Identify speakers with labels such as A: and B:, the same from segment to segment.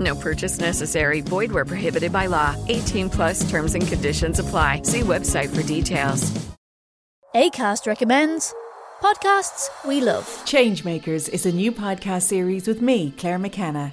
A: No purchase necessary. Void where prohibited by law. 18 plus terms and conditions apply. See website for details.
B: ACAST recommends podcasts we love.
C: Changemakers is a new podcast series with me, Claire McKenna,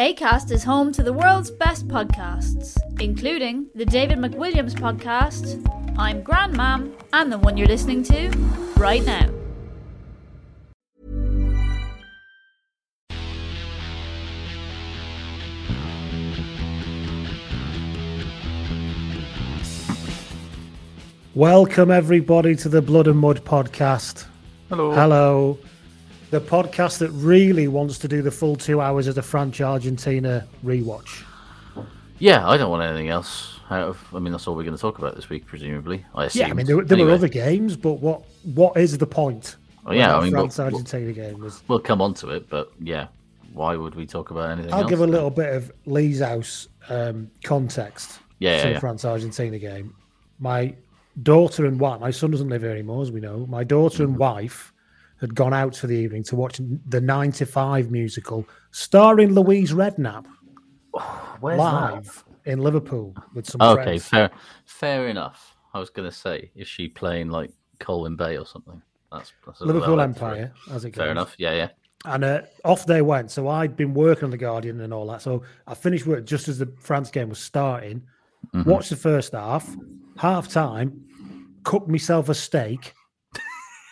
B: ACAST is home to the world's best podcasts, including the David McWilliams podcast, I'm Grandmam, and the one you're listening to right now.
D: Welcome, everybody, to the Blood and Mud podcast.
E: Hello.
D: Hello. The podcast that really wants to do the full two hours of the France Argentina rewatch.
E: Yeah, I don't want anything else out of. I mean, that's all we're going to talk about this week, presumably. I assume.
D: Yeah, I mean, there, there were other games, but what what is the point?
E: Oh, yeah, I mean, we'll-
D: France Argentina game was.
E: We'll come on to it, but yeah, why would we talk about anything
D: I'll
E: else?
D: give a little bit of Lee's house um, context
E: Yeah, yeah, yeah.
D: France Argentina game. My daughter and wife, my son doesn't live here anymore, as we know. My daughter
E: Mm-hmm.
D: and wife had gone out for the evening to watch the 95 musical starring Louise Redknapp
E: Where's
D: live in Liverpool with some
E: Okay,
D: friends.
E: fair, fair enough. I was going to say, is she playing like Colin Bay or something? That's, that's
D: Liverpool Empire, as it goes.
E: Fair enough. Yeah, yeah.
D: And uh, off they went. So I'd been working on the Guardian and all that. So I finished work just as the France game was starting.
E: Mhm.
D: Watched the first half. Half time, cooked myself a steak,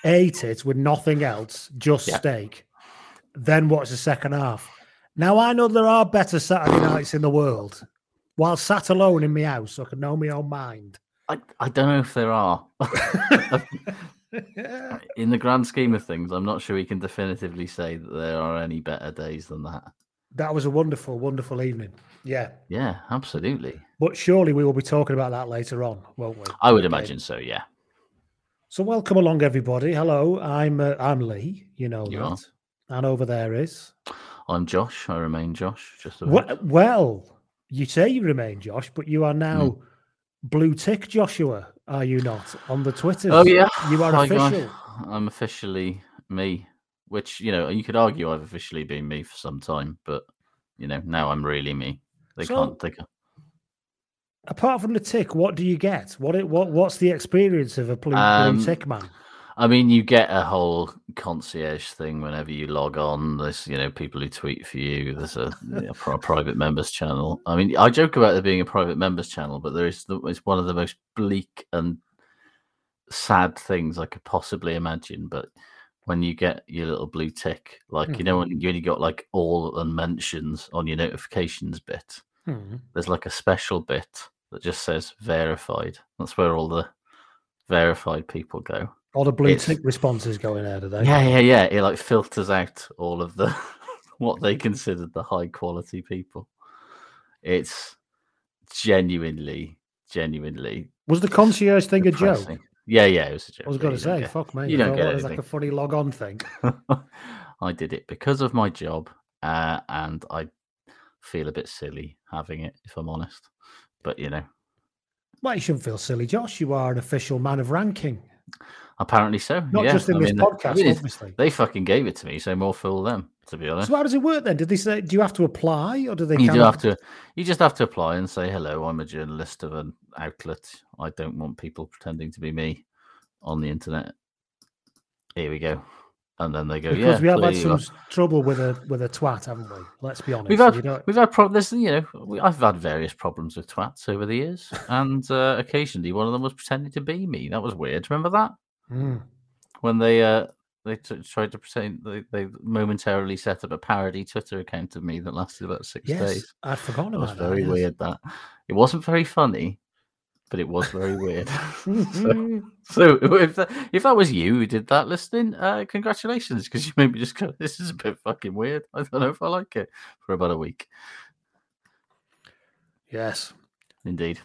D: ate it with nothing else, just
E: Yeah.
D: steak. Then watched the second half. Now I know there are better Saturday nights in the world. While sat alone in my house, I can know my own mind.
E: I, I don't know if there are. In the grand scheme of things, I'm not sure we can definitively say that there are any better days than that.
D: That was a wonderful, wonderful evening. Yeah.
E: Yeah, absolutely.
D: But surely we will be talking about that later on, won't we?
E: I would
D: Okay.
E: imagine so. Yeah.
D: So welcome along, everybody. Hello, I'm uh, I'm Lee. You know
E: You
D: that,
E: are.
D: and over there is
E: I'm Josh. I remain Josh. Just
D: well, well. You say you remain Josh, but you are now
E: Hmm.
D: blue tick Joshua, are you not? On the Twitter.
E: Oh yeah,
D: you are official.
E: I'm officially me, which you know you could argue I've officially been me for some time, but you know now I'm really me. They
D: So-
E: can't. Of,
D: Apart from the tick, what do you get? What it what what's the experience of a blue,
E: Um,
D: blue tick man?
E: I mean, you get a whole concierge thing whenever you log on. There's you know people who tweet for you. There's a, pri- private members channel. I mean, I joke about there being a private members channel, but there is the, it's one of the most bleak and sad things I could possibly imagine. But when you get your little blue tick, like you know, when you only got like all and mentions on your notifications bit,
D: Hmm.
E: there's like a special bit that just says verified. That's where all the verified people go.
D: All the blue
E: It's-
D: tick responses going out of there today.
E: Yeah, yeah, yeah. It like filters out all of the what they considered the high quality people. It's genuinely, genuinely.
D: Was the concierge thing a joke?
E: Yeah, yeah, it was a joke.
D: I was going to say, fuck me.
E: You don't get
D: it was like a funny log on thing.
E: I did it because of my job, uh, and I feel a bit silly having it, if I'm honest. But you know,
D: Well, you shouldn't feel silly, Josh. You are an official man of ranking.
E: apparently so.
D: Not
E: yeah.
D: just in
E: I
D: this
E: mean, I
D: podcast,
E: mean,
D: obviously.
E: They fucking gave it to me, so more fool them. To be honest,
D: So how does it work then? Did they say? Do you have to apply, or do they?
E: you do have to. You just have to apply and say hello. I'm a journalist of an outlet. I don't want people pretending to be me on the internet. Here we go, and then they go.
D: Because
E: yeah,
D: we have had some
E: are."
D: trouble with a with a twat, haven't we? Let's be honest.
E: We've had we've had problems. You know, we, I've had various problems with twats over the years, and uh, occasionally one of them was pretending to be me. That was weird. Remember that
D: Mm.
E: when they uh they t- tried to pretend they, they momentarily set up a parody Twitter account of me that lasted about six
D: Yes,
E: days.
D: I'd forgotten
E: It was
D: that,
E: very
D: yes.
E: weird. That it wasn't very funny, but it was very weird. so, so if that, if that was you who did that listening, uh, congratulations because you made me just go. This is a bit fucking weird. I don't know if I like it for about a week.
D: Yes.
E: Indeed.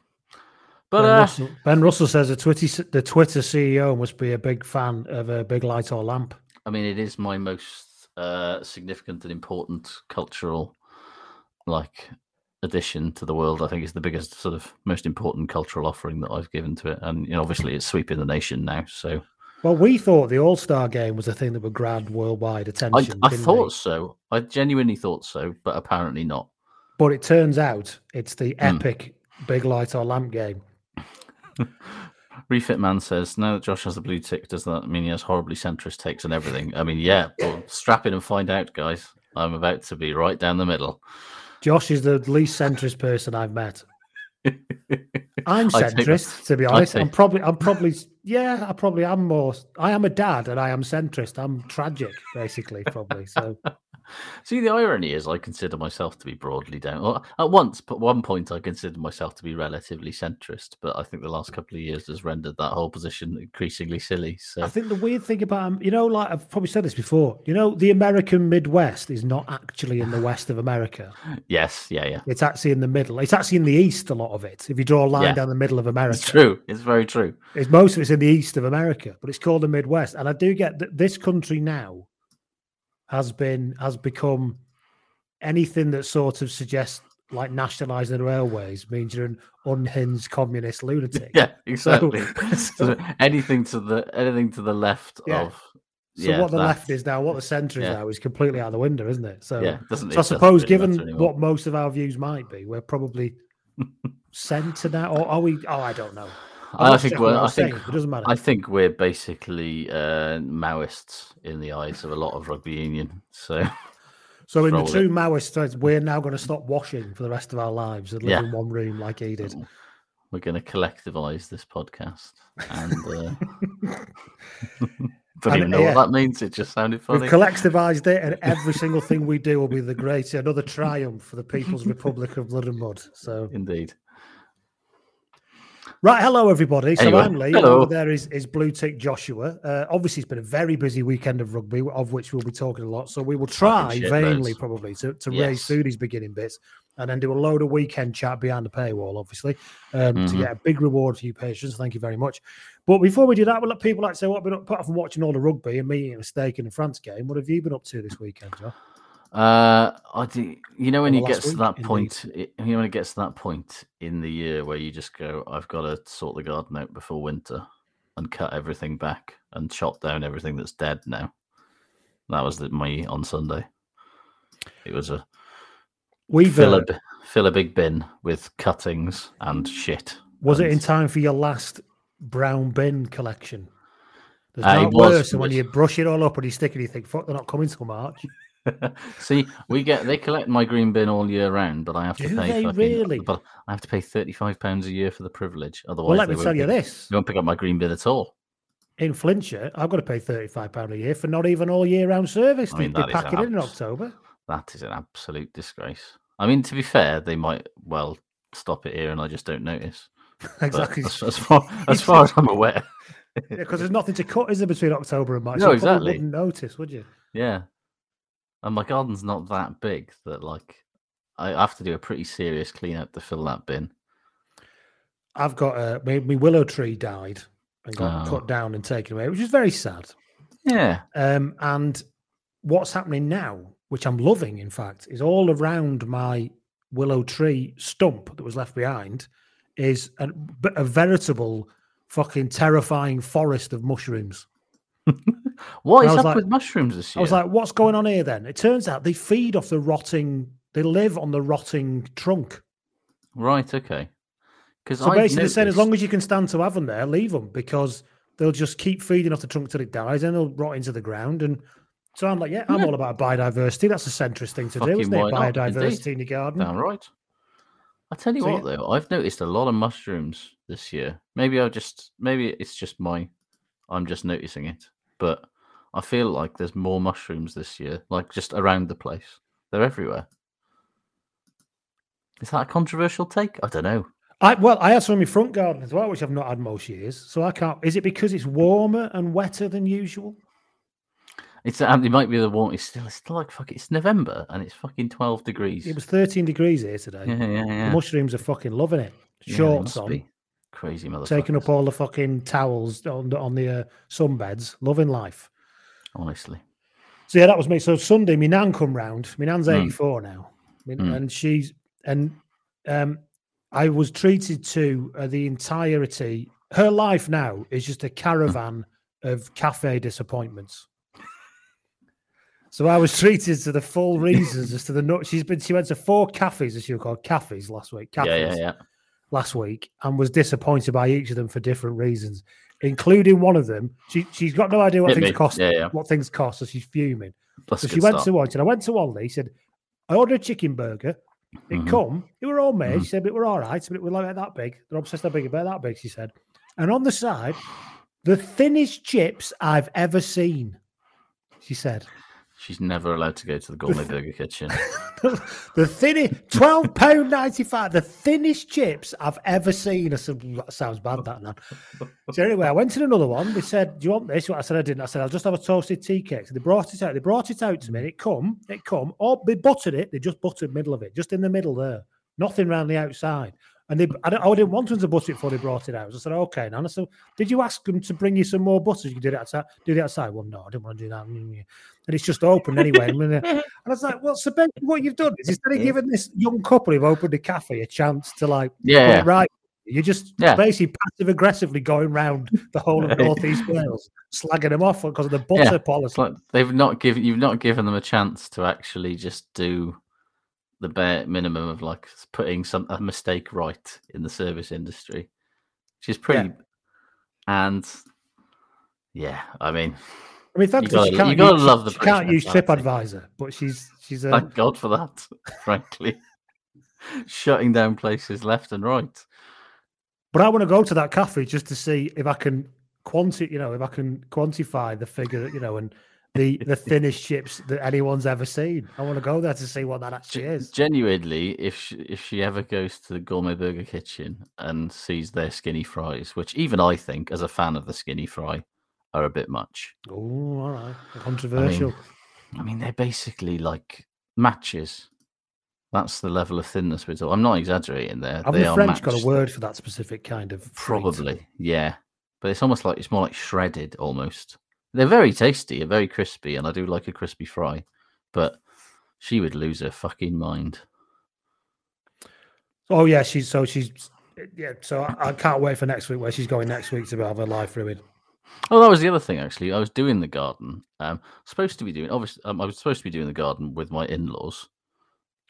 E: But
D: ben,
E: uh,
D: Russell, ben Russell says the Twitter the Twitter CEO must be a big fan of a big light or lamp.
E: I mean, it is my most uh, significant and important cultural, like, addition to the world. I think it's the biggest, sort of, most important cultural offering that I've given to it, and you know, obviously, it's sweeping the nation now. So
D: Well, we thought the All Star game was a thing that would grab worldwide attention.
E: I
D: we?
E: thought so. I genuinely thought so, but apparently not.
D: but it turns out it's the
E: Hmm.
D: epic big light or lamp game.
E: Refit Man says, now that Josh has the blue tick, does that mean he has horribly centrist takes on everything? I mean, yeah, well, strap in and find out, guys. I'm about to be right down the middle.
D: Josh is the least centrist person I've met. I'm centrist, to be honest. I'm probably, I'm probably, yeah, I probably am more. I am a dad, and I am centrist. I'm tragic, basically, probably. So
E: See, the irony is, I consider myself to be broadly down. Well, at once, at one point, I considered myself to be relatively centrist, but I think the last couple of years has rendered that whole position increasingly silly. So
D: I think the weird thing about him, you know, like I've probably said this before, you know, the American Midwest is not actually in the west of America.
E: yes, yeah, yeah,
D: It's actually in the middle. It's actually in the east, a lot of it. If you draw a line
E: Yeah.
D: down the middle of America,
E: it's true. It's very true.
D: It's most of it's in the east of America, but it's called the Midwest. And I do get that this country now has been has become anything that sort of suggests like nationalizing the railways means you're an unhinged communist lunatic.
E: Yeah, exactly.
D: So,
E: So anything to the anything to the left
D: Yeah.
E: of
D: so
E: yeah,
D: what the left is now, what the centre is
E: yeah.
D: now, is completely out of the window, isn't it? So,
E: Yeah,
D: so I suppose, given what most of our views might be, we're probably centre now, or are we? Oh, I don't know.
E: I think we're, I
D: saying,
E: think
D: it doesn't matter.
E: I think we're basically uh, Maoists in the eyes of a lot of rugby union. So
D: So in the
E: roll it.
D: true Maoist we're now going to stop washing for the rest of our lives and live
E: Yeah.
D: in one room like he did.
E: we're going to collectivize this podcast, and uh, don't
D: And,
E: know
D: yeah.
E: what that means. It just sounded funny.
D: We've collectivized it, and every single thing we do will be the great another triumph for the People's Republic of Blood and Mud. So
E: Indeed.
D: Right, hello everybody. So
E: Anyway,
D: I'm Lee.
E: hello.
D: Over there is, is Blue Tick Joshua. Uh, obviously, it's been a very busy weekend of rugby, of which we'll be talking a lot. So we will try
E: shit
D: vainly,
E: loads.
D: probably, to, to
E: Yes.
D: through these beginning bits and then do a load of weekend chat behind the paywall, obviously, um, to
E: Mhm.
D: get a big reward for you patrons. Thank you very much. But before we do that, we'll let people like to say what been up, apart from watching all the rugby and me eating a steak in the France game. What have you been up to this weekend, Joe?
E: Uh, I do. You know when
D: Or
E: you get to that point, it, you know when it gets to that point in the year where you just go, "I've got to sort the garden out before winter," and cut everything back and chop down everything that's dead now. That was the, me on Sunday. It was a
D: We've,
E: fill
D: uh,
E: a fill a big bin with cuttings and shit.
D: Was it in time for your last brown bin collection? There's
E: Uh, was,
D: worse than when you brush it all up and you stick it, you think, fuck, they're not coming till March.
E: See, we get they collect my green bin all year round, but I have to
D: Do
E: pay.
D: they
E: fucking-
D: really?
E: But I have to pay thirty-five pounds a year for the privilege. Otherwise,
D: Well, let me tell you
E: pick-
D: this.
E: They won't pick up my green bin at all.
D: In Flintshire, I've got to pay £35 a year for not even all year round service.
E: I mean,
D: they pack it in in October.
E: That is an absolute disgrace. I mean, to be fair, they might well stop it here, and I just don't notice.
D: exactly.
E: As, as, far, as far as I'm aware.
D: Because there's nothing to cut, is there, between October and March?
E: No,
D: You
E: exactly.
D: Wouldn't notice, would you?
E: Yeah. And my garden's not that big that like I have to do a pretty serious clean up to fill that bin.
D: I've got a my, my willow tree died and got
E: Oh.
D: cut down and taken away, which is very sad.
E: Yeah.
D: Um, and what's happening now, which I'm loving, in fact, is all around my willow tree stump that was left behind, is a, a veritable fucking terrifying forest of mushrooms.
E: What
D: And
E: is up
D: like-
E: with mushrooms this year?
D: I was like, what's going on here then? It turns out they feed off the rotting, they live on the rotting trunk.
E: right, okay. Because
D: So basically, they're saying as long as you can stand to have them there, leave them because they'll just keep feeding off the trunk till it dies, and they'll rot into the ground. And so I'm like, yeah, I'm
E: Yeah.
D: all about biodiversity. That's a centrist thing to do,
E: Fucking
D: isn't it? Biodiversity in your garden.
E: Damn right. I tell you
D: So,
E: what, though, I've noticed a lot of mushrooms this year. Maybe I'll just, maybe it's just my, I'm just noticing it, but I feel like there's more mushrooms this year, like just around the place. They're everywhere. Is that a controversial take? I don't know.
D: I well, I had some in my front garden as well, which I've not had most years. So I can't. Is it because it's warmer and wetter than usual?
E: It's um, it might be the warm. It's still, it's still like fuck. It's November and it's fucking twelve degrees.
D: It was 13 degrees here today.
E: Yeah, yeah,
D: The
E: yeah.
D: mushrooms are fucking loving it.
E: Yeah,
D: Shorts
E: must
D: on,
E: be. Crazy motherfucker.
D: taking up all the fucking towels on the, on the uh, sunbeds, loving life.
E: Honestly.
D: So yeah, that was me. So Sunday, my nan come round. My nan's
E: Mm.
D: 84 now,
E: Mm.
D: and she's and um, I was treated to uh, the entirety. Her life now is just a caravan of cafe disappointments. So I was treated to the full reasons as to the nut. She's been. She went to four cafes, as she was called cafes last week. Cafes
E: Yeah, yeah, yeah.
D: Last week and was disappointed by each of them for different reasons, including one of them. She she's got no idea what
E: Hit
D: things
E: me.
D: cost.
E: Yeah, yeah.
D: What things cost, so she's fuming.
E: That's
D: so she went
E: start.
D: to one. And I went to one. He said, "I ordered a chicken burger. It
E: Mhm.
D: come. It were all made."
E: Mhm.
D: She said, "But we're all right. But it was like that big. They're obsessed how big about that big." She said, and on the side, the thinnest chips I've ever seen. She said.
E: She's never allowed to go to the gourmet burger kitchen.
D: the thinnest twelve pound ninety five, the thinnest chips I've ever seen. I said, that sounds bad, that now. So anyway, I went to another one. They said, "Do you want this?" I said, "I didn't." I said, "I'll just have a toasted tea cake." So they brought it out. They brought it out to me. And it come, it come. Oh, they buttered it. They just buttered middle of it, just in the middle there. Nothing around the outside. And they, I, don't, I didn't want them to butter it before they brought it out. I said, "Okay." Now, and I said, "Did you ask them to bring you some more butter? You did it outside. Do it outside." Well, no, I didn't want to do that. And it's just open anyway. Uh, and I was like, "Well, so basically what you've done is instead of giving this young couple who've opened a cafe a chance to like
E: Yeah, yeah.
D: right, you're just
E: Yeah.
D: basically passive aggressively going round the whole of Northeast Wales, slagging them off because of the butter
E: Yeah,
D: policy.
E: Like they've not given you've not given them a chance to actually just do the bare minimum of like putting some a mistake right in the service industry, which is pretty. And yeah, I mean,
D: I mean, thanks
E: you gotta,
D: she can't
E: you gotta
D: use,
E: love the
D: she can't use. TripAdvisor, but she's she's a
E: Thank God for that, frankly. Shutting down places left and right.
D: But I want to go to that cafe just to see if I can quanti, you know, if I can quantify the figure, you know, and the the thinnest chips that anyone's ever seen. I want to go there to see what that actually is.
E: Genuinely, if she, if she ever goes to the Gourmet Burger Kitchen and sees their skinny fries, which even I think, as a fan of the skinny fry, are a bit much.
D: Oh, all right, controversial.
E: I mean, I mean, they're basically like matches. That's the level of thinness we're talking. I'm not exaggerating there.
D: Haven't
E: they
D: the French got a word for that specific kind of treat?
E: Probably, yeah. But it's almost like it's more like shredded almost. They're very tasty and very crispy, and I do like a crispy fry. But she would lose her fucking mind.
D: Oh yeah, she's so she's yeah. So I, I can't wait for next week where she's going next week to have her life ruined.
E: Oh, that was the other thing actually. I was doing the garden. Um, supposed to be doing obviously. Um, I was supposed to be doing the garden with my in-laws.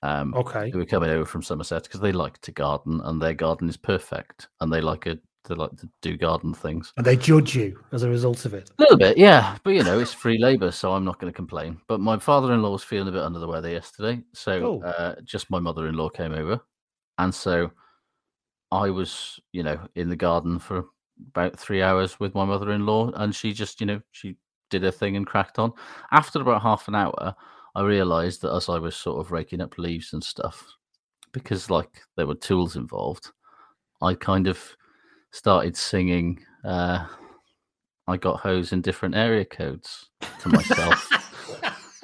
E: Um,
D: Okay.
E: who were coming over from Somerset because they like to garden and their garden is perfect and they like a they like to do garden things.
D: And they judge you as a result of it.
E: A little bit, yeah, but you know it's free labour, so I'm not going to complain. But my father-in-law was feeling a bit under the weather yesterday, so
D: Oh.
E: uh, just my mother-in-law came over, and so I was, you know, in the garden for about three hours with my mother-in-law, and she just, you know, she did her thing and cracked on. After about half an hour, I realised that as I was sort of raking up leaves and stuff, because like there were tools involved, I kind of started singing. Uh, I got hose in different area codes to myself.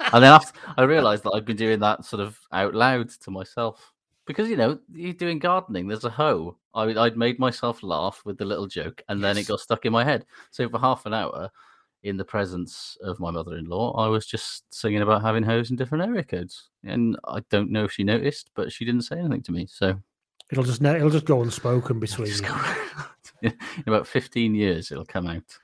E: and then after, I realized that I'd been doing that sort of out loud to myself because you know you're doing gardening. There's a hoe. I, I'd made myself laugh with the little joke, and then it got stuck in my head. So for half an hour, in the presence of my mother-in-law, I was just singing about having hoes in different area codes, and I don't know if she noticed, but she didn't say anything to me. So
D: It'll just it'll just go unspoken between you.
E: in about 15 years, it'll come out.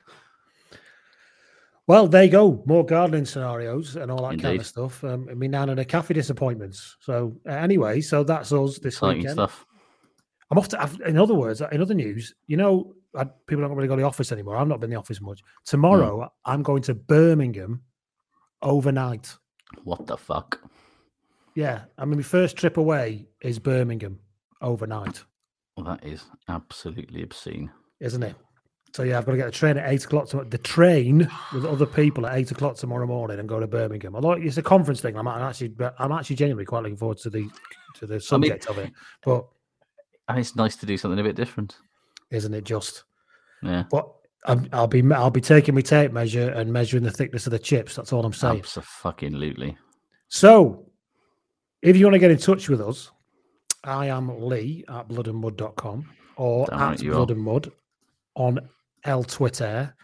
D: Well, there you go. More gardening scenarios and all that kind of stuff. Um, I mean, Nan and a cafe disappointments. So uh, anyway, so that's us this
E: Exciting
D: weekend.
E: stuff.
D: I'm off to. I've- In other words, in other news, you know, I, people don't really go to the office anymore. I've not been in the office much. Tomorrow,
E: Hmm.
D: I'm going to Birmingham overnight.
E: What the fuck?
D: Yeah, I mean, my first trip away is Birmingham overnight,
E: Well, that is absolutely obscene.
D: isn't it? So yeah, I've got to get the train at eight o'clock. To, the train with other people at eight o'clock tomorrow morning and go to Birmingham. Although it's a conference thing, I'm, actually, I'm actually genuinely quite looking forward to the to the subject of it. But
E: And it's nice to do something a bit different.
D: isn't it just?
E: Yeah.
D: But I'm, I'll be I'll be taking my tape measure and measuring the thickness of the chips. That's all I'm saying.
E: Absolutely.
D: So, if you want to get in touch with us, I am Lee at bloodandmud.com or
E: Damn
D: at
E: right
D: Blood and Mud on L Twitter.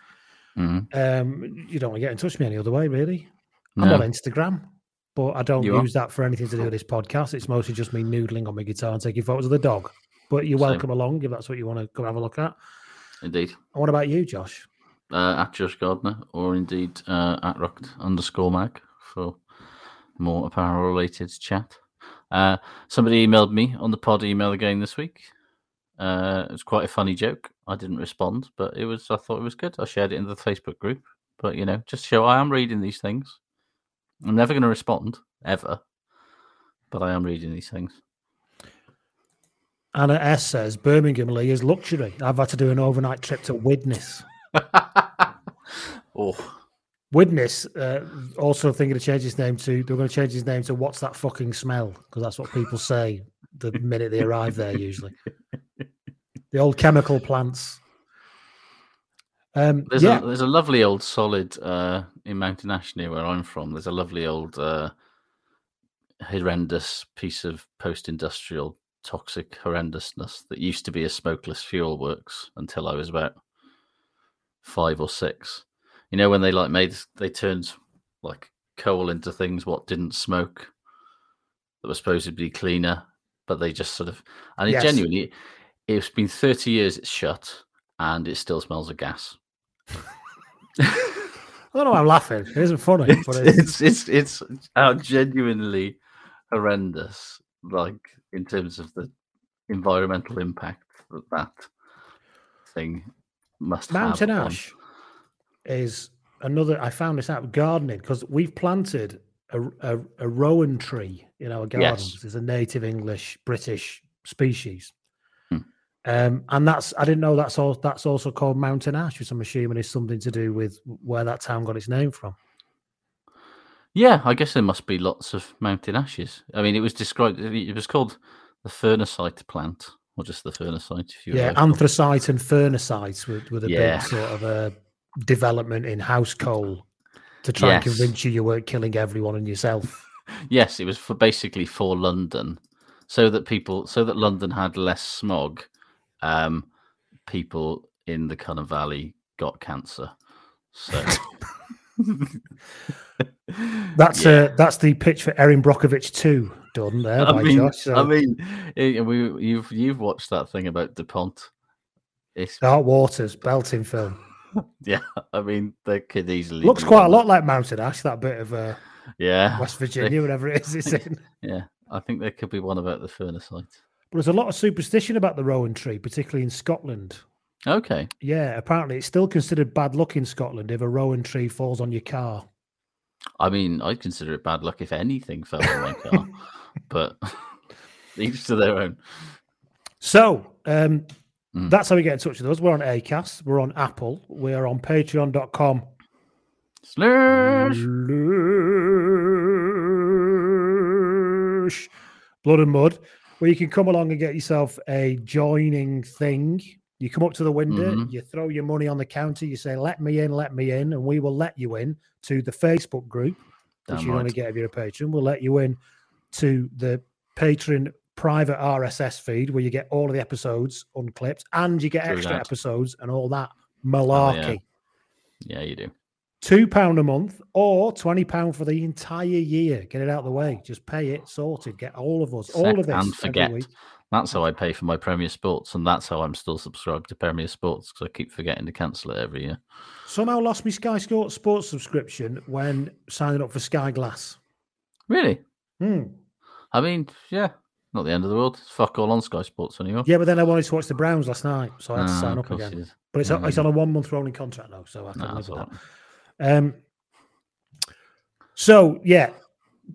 E: Mhm.
D: Um, you don't want to get in touch with me any other way, really. I'm on Instagram, but I don't
E: You are?
D: use that for anything to do with this podcast. It's mostly just me noodling on my guitar and taking photos of the dog. But you're
E: Same.
D: welcome along if that's what you want to come have a look at.
E: Indeed.
D: And what about you, Josh?
E: Uh, at Josh Gardner or indeed uh, at rocked underscore mag for more apparel related chat. Uh, somebody emailed me on the pod email again this week. Uh, it was quite a funny joke. I didn't respond, but it was. I thought it was good. I shared it in the Facebook group. But you know, just show I am reading these things. I'm never going to respond ever, but I am reading these things.
D: Anna S says Birmingham Lee is luxury. I've had to do an overnight trip to Widnes.
E: Oh,
D: Widnes uh, also thinking of change his name to. They're going to change his name to "What's that fucking smell?" Because that's what people say the minute they arrive there. Usually, the old chemical plants. Um,
E: There's
D: yeah,
E: a there's a lovely old solid uh, in Mountain Ash near where I'm from. There's a lovely old uh, horrendous piece of post-industrial toxic horrendousness that used to be a smokeless fuel works until I was about five or six. You know when they like made they turned like coal into things what didn't smoke that were supposed to be cleaner, but they just sort of and it
D: Yes.
E: genuinely it's been 30 years it's shut and it still smells of gas.
D: I don't know. why I'm laughing. It isn't funny, but it's,
E: it's it's it's uh, genuinely horrendous. Like in terms of the environmental impact that that thing must
D: Mountain
E: have. on-
D: ash is another. I found this out gardening because we've planted a, a, a rowan tree in our gardens.
E: Yes.
D: It's a native English British species. Um, and that's I didn't know that's all. That's also called mountain ash, which I'm assuming is something to do with where that town got its name from.
E: Yeah, I guess there must be lots of mountain ashes. I mean, it was described. It was called the Phurnacite plant, or just the you
D: Yeah, anthracite and Phurnacite with, with a
E: Yeah.
D: big sort of a development in house coal to try and convince you you weren't killing everyone and yourself.
E: Yes, it was for basically for London, so that people, so that London had less smog. Um, people in the Cynon Valley got cancer. So
D: That's uh, that's the pitch for Erin Brockovich too, done there
E: I
D: by
E: mean,
D: Josh. So
E: I mean, we you've you've watched that thing about Dupont. It's
D: Dark Waters, belting film.
E: yeah. I mean, they could easily
D: Looks quite a lot like Mountain Ash, that bit of uh,
E: Yeah,
D: West
E: they-
D: Virginia, whatever it is it's in.
E: Yeah, I think there could be one about the Phurnacite.
D: But there's a lot of superstition about the rowan tree, particularly in Scotland.
E: Okay,
D: Yeah, apparently it's still considered bad luck in Scotland if a rowan tree falls on your car.
E: I mean, I'd consider it bad luck if anything fell on my car, but each to their own.
D: So um,
E: Mm.
D: that's how we get in touch with us. We're on ACAST, we're on Apple, we're on patreon.com.
E: Slash.
D: Slash Blood and Mud. Where you can come along and get yourself a joining thing. You come up to the window,
E: Mhm.
D: you throw your money on the counter, you say, "Let me in, let me in," and we will let you in to the Facebook group, which
E: Damn
D: you only
E: right.
D: get if you're a patron. We'll let you in to the patron private RSS feed where you get all of the episodes unclipped and you get
E: True
D: extra
E: that.
D: episodes and all that
E: Oh,
D: malarkey.
E: yeah. yeah, you do.
D: Two pound a month or twenty pound for the entire year. Get it out of the way. Just pay it, sorted. Get all of us, all of this
E: and forget. That's how I pay for my Premier Sports, and that's how I'm still subscribed to Premier Sports because I keep forgetting to cancel it every year.
D: Somehow lost my Sky Sports Sports subscription when signing up for Sky Glass.
E: Really?
D: Hmm.
E: I mean, yeah, not the end of the world. It's fuck all on Sky Sports anymore.
D: Yeah, but then I wanted to watch the Browns last night, so I had to
E: Ah,
D: sign up again. But it's, a- it's on a one month rolling contract now, so I can
E: Nah,
D: live with that. Um, so yeah,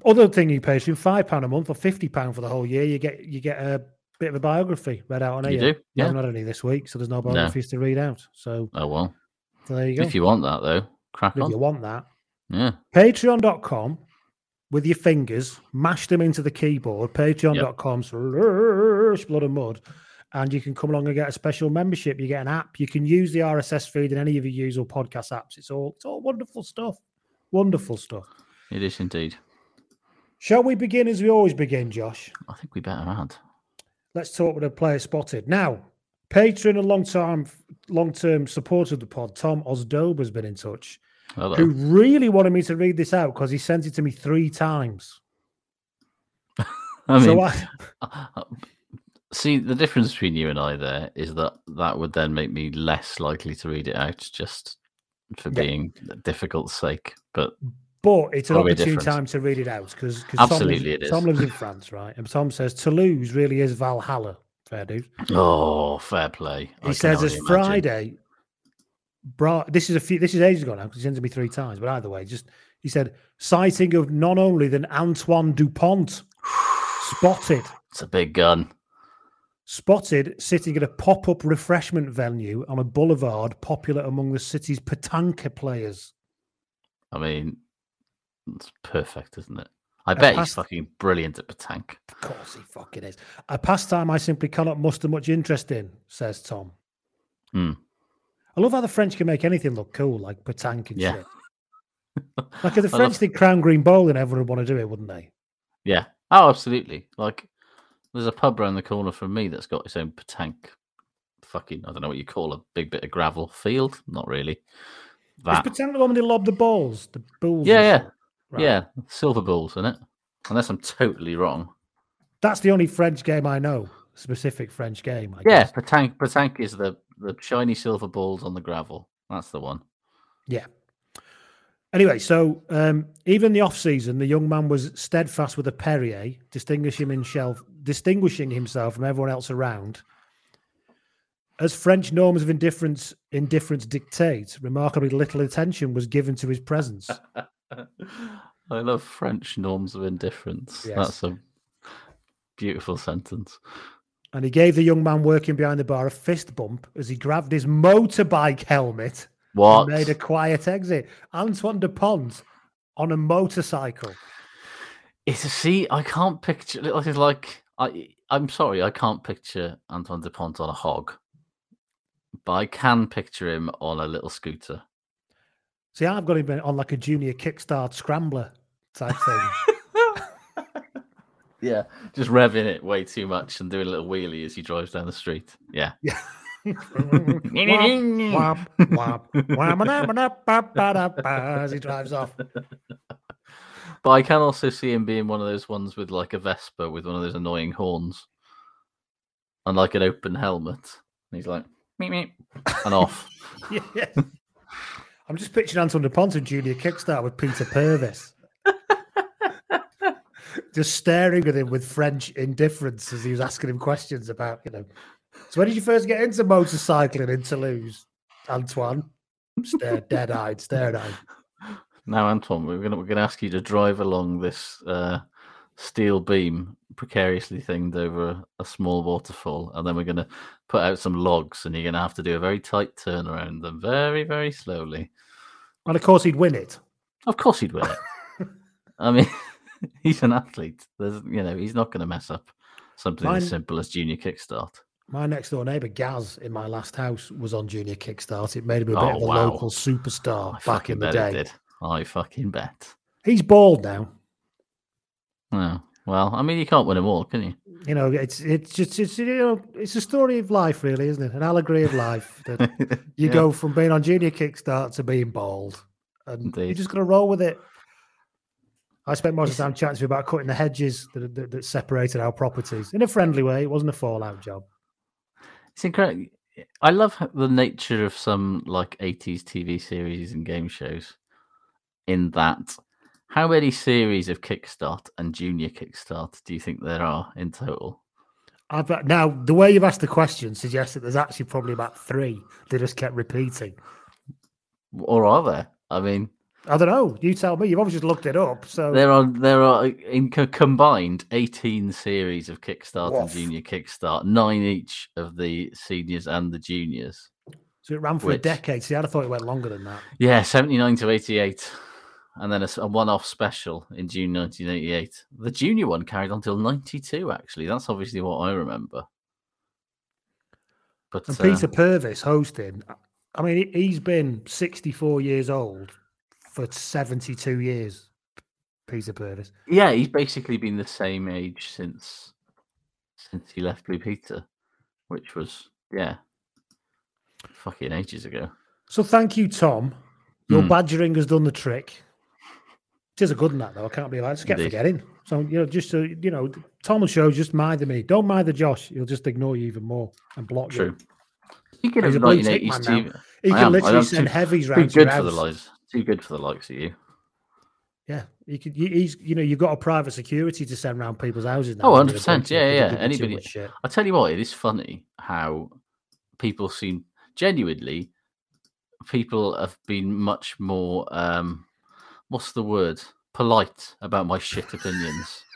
D: other thing you pay is five pound a month or fifty pound for the whole year. You get you get a bit of a biography read out on
E: You
D: here.
E: do, yeah.
D: had any this week, so there's no biographies to read out. So
E: Oh well.
D: there you go.
E: If you want that though, crack
D: If
E: on.
D: you want that,
E: Yeah.
D: patreon.com with your fingers, mash them into the keyboard, patreon.com slash blood and mud, and you can come along and get a special membership. You get an app. You can use the RSS feed in any of your usual podcast apps. It's all it's all wonderful stuff. Wonderful stuff.
E: It is indeed.
D: Shall we begin as we always begin, Josh?
E: I think we better add.
D: Let's talk with a player spotted. Now, patron and long term long term supporter of the pod, Tom Osdobe has been in touch.
E: Hello.
D: Who really wanted me to read this out because he sent it to me three times.
E: I
D: So
E: mean,
D: I- uh,
E: see, the difference between you and I there is that that would then make me less likely to read it out just for
D: Yeah.
E: being difficult sake. But
D: But it's an opportune
E: different.
D: time to read it out because
E: Absolutely
D: Tom, lives,
E: it is.
D: Tom lives in France, right? And Tom says Toulouse really is Valhalla. Fair dude.
E: oh, fair play.
D: He
E: can
D: says it's
E: imagine.
D: Friday. Bro, this is a few. This is ages ago now because he sent it to me three times. But either way, just he said sighting of none only than Antoine Dupont spotted.
E: It's a big gun.
D: Spotted sitting at a pop-up refreshment venue on a boulevard popular among the city's petanque players.
E: I mean, it's perfect, isn't it? I
D: A
E: bet
D: past-
E: he's fucking brilliant at petanque.
D: Of course he fucking is. A pastime I simply cannot muster much interest in, says Tom.
E: Hmm.
D: I love how the French can make anything look cool, like petanque and
E: Yeah.
D: shit. Like if the French
E: love-
D: did crown green bowling, everyone would want to do it, wouldn't they?
E: Yeah. Oh, absolutely. Like, there's a pub around the corner from me that's got its own petanque. Fucking, I don't know what you call a big bit of gravel field. Not really. That.
D: Petanque the one when they lob the balls, the balls?
E: Yeah, yeah.
D: Right.
E: yeah. Silver balls in it. Unless I'm totally wrong.
D: That's the only French game I know. Specific French game. I
E: yeah,
D: guess.
E: petanque. Petanque is the the shiny silver balls on the gravel. That's the one.
D: Yeah. Anyway, so um, even the off season, the young man was steadfast with a Perrier, distinguishing himself, distinguishing himself from everyone else around. As French norms of indifference indifference dictate, remarkably little attention was given to his presence.
E: I love French norms of indifference.
D: Yes.
E: That's a beautiful sentence.
D: And he gave the young man working behind the bar a fist bump as he grabbed his motorbike helmet
E: What?
D: and made a quiet exit. Antoine Dupont on a motorcycle.
E: It's a see. I can't picture. It's like I. I'm sorry, I can't picture Antoine Dupont on a hog, but I can picture him on a little scooter.
D: See, I've got him on like a junior kickstart scrambler type thing.
E: Yeah, just revving it way too much and doing a little wheelie as he drives down the street. Yeah,
D: Yeah. Womp, womp, womp, womp, as he drives off.
E: but I can also see him being one of those ones with like a Vespa with one of those annoying horns and like an open helmet. And he's like, meep, meep, and off.
D: Yeah. I'm just picturing Anton Dupont and Junior Kickstart with Peter Purvis. just staring at him with French indifference as he was asking him questions about, you know. So when did you first get into motorcycling in Toulouse, Antoine? Stare, dead-eyed, staring-eyed.
E: Now, Antoine, we're gonna we're gonna ask you to drive along this uh, steel beam precariously thinged over a, a small waterfall, and then we're gonna put out some logs, and you're gonna have to do a very tight turn around them, very very slowly.
D: And of course, he'd win it.
E: Of course, he'd win it. I mean, he's an athlete. There's you know he's not gonna mess up. Something
D: Mine-
E: as simple as Junior Kickstart.
D: My next door neighbour Gaz in my last house was on Junior Kickstart. It made him a bit
E: Oh,
D: of a oh,
E: wow.
D: local superstar
E: I
D: back
E: fucking
D: in the day.
E: I fucking bet.
D: He's bald now.
E: Oh, well, I mean, you can't win them all, can you?
D: You know, it's it's just it's you know it's a story of life, really, isn't it? An allegory of life. That you
E: Yeah.
D: go from being on Junior Kickstart to being bald, and you're just going to roll with it. I spent most of the time chatting to you about cutting the hedges that, that, that separated our properties in a friendly way. It wasn't a fallout job.
E: It's incredible. I love the nature of some like 80s TV series and game shows. In that, how many series of Kickstart and Junior Kickstart do you think there are in total?
D: I've, now, the way you've asked the question suggests that there's actually probably about three. They just kept repeating.
E: Or are there? I mean,
D: I don't know. You tell me. You've obviously looked it up. So
E: there are there are in co- combined 18 series of Kickstart and Junior Kickstart, nine each of the seniors and the juniors.
D: So it ran for a decade. See, I'd have thought it went longer than that.
E: Yeah, 79 to 88. And then a one off special in June 1988. The junior one carried on till 92, actually. That's obviously what I remember. But
D: And
E: uh,
D: Peter Purvis hosting. I mean, he's been 64 years old for 72 years. Peter Purvis.
E: yeah, he's basically been the same age since since he left Blue Peter, which was, yeah, fucking ages ago.
D: So thank you, Tom. Your
E: Hmm.
D: badgering has done the trick. It is a good one, that though. I can't be like, just get
E: Indeed.
D: forgetting. So you know, just so you know, Tom will show just mither me. Don't mither Josh. He'll just ignore you even more and block
E: True.
D: you.
E: Speaking
D: He's a blue tick man now. He can
E: I
D: literally
E: am
D: send heavies round to
E: good for the
D: house.
E: Too good for the likes of you.
D: Yeah, you could. you- He's you know you've got a private security to send round people's houses now.
E: Oh,
D: when
E: 100
D: you're a
E: percent. Yeah, yeah.
D: they give you too
E: Anybody. I tell you what, it is funny how people seem genuinely. People have been much more. um What's the word? Polite about my shit opinions.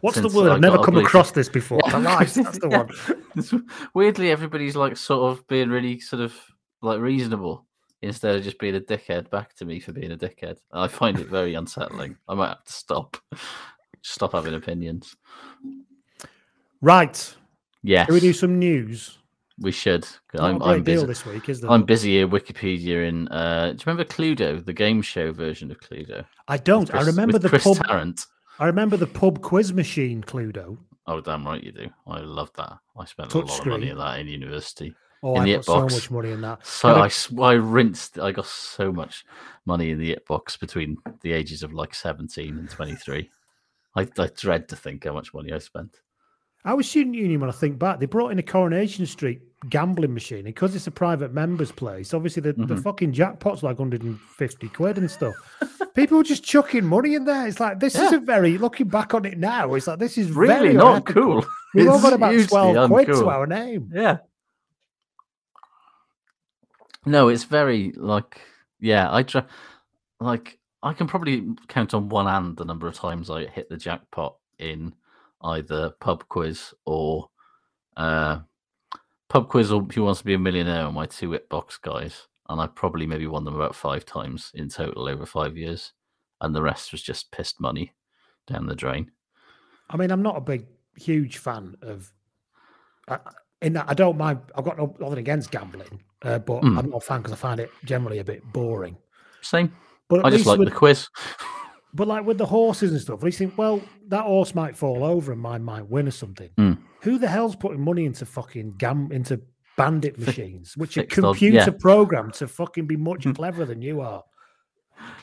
D: What's the word?
E: I
D: I've never come across this before.
E: Yeah.
D: Polite, that's the
E: Yeah.
D: one.
E: Weirdly, everybody's like sort of being really sort of like reasonable instead of just being a dickhead back to me for being a dickhead. I find it very unsettling. I might have to stop. Stop having opinions.
D: Right.
E: Yes.
D: Can we do some news?
E: We should. I'm, I'm busy.
D: this week, is there?
E: I'm busy here. Wikipedia in. Uh, do you remember Cluedo, the game show version of Cluedo?
D: I don't.
E: With
D: I remember the
E: Chris
D: pub.
E: Tarrant.
D: I remember the pub quiz machine, Cluedo.
E: Oh, damn right you do. I love that. I spent a lot of money on that in university.
D: Oh,
E: in
D: I
E: the
D: put so
E: Itbox.
D: much money in that.
E: So
D: I I-
E: I, s- I rinsed. I got so much money in the it box between the ages of like 17 and 23. I, I dread to think how much money I spent.
D: I was student union when I think back. They brought in a Coronation Street gambling machine, because it's a private members' place, obviously the, the
E: Mhm.
D: fucking jackpot's like 150 quid and stuff. People were just chucking money in there. It's like this
E: Yeah.
D: isn't very. Looking back on it now, it's like this is
E: Really not
D: unethical.
E: cool.
D: We've all got about
E: hugely
D: 12 quid to our name.
E: Yeah. No, it's very like yeah. I try like I can probably count on one hand the number of times I hit the jackpot in either pub quiz or uh pub quiz or Who Wants to Be a Millionaire are my two Itbox guys, and I probably maybe won them about five times in total over five years, and the rest was just pissed money down the drain.
D: I mean, I'm not a big, huge fan of. I, in that, I don't mind. I've got no, nothing against gambling, uh, but
E: Mm.
D: I'm not a fan because I find it generally a bit boring.
E: Same.
D: But
E: I just like
D: with-
E: the quiz.
D: But like with the horses and stuff, at least think, well, that horse might fall over and mine might win or something.
E: Mm.
D: Who the hell's putting money into fucking gam into bandit machines, which are computer
E: yeah.
D: programmed to fucking be much cleverer than you are?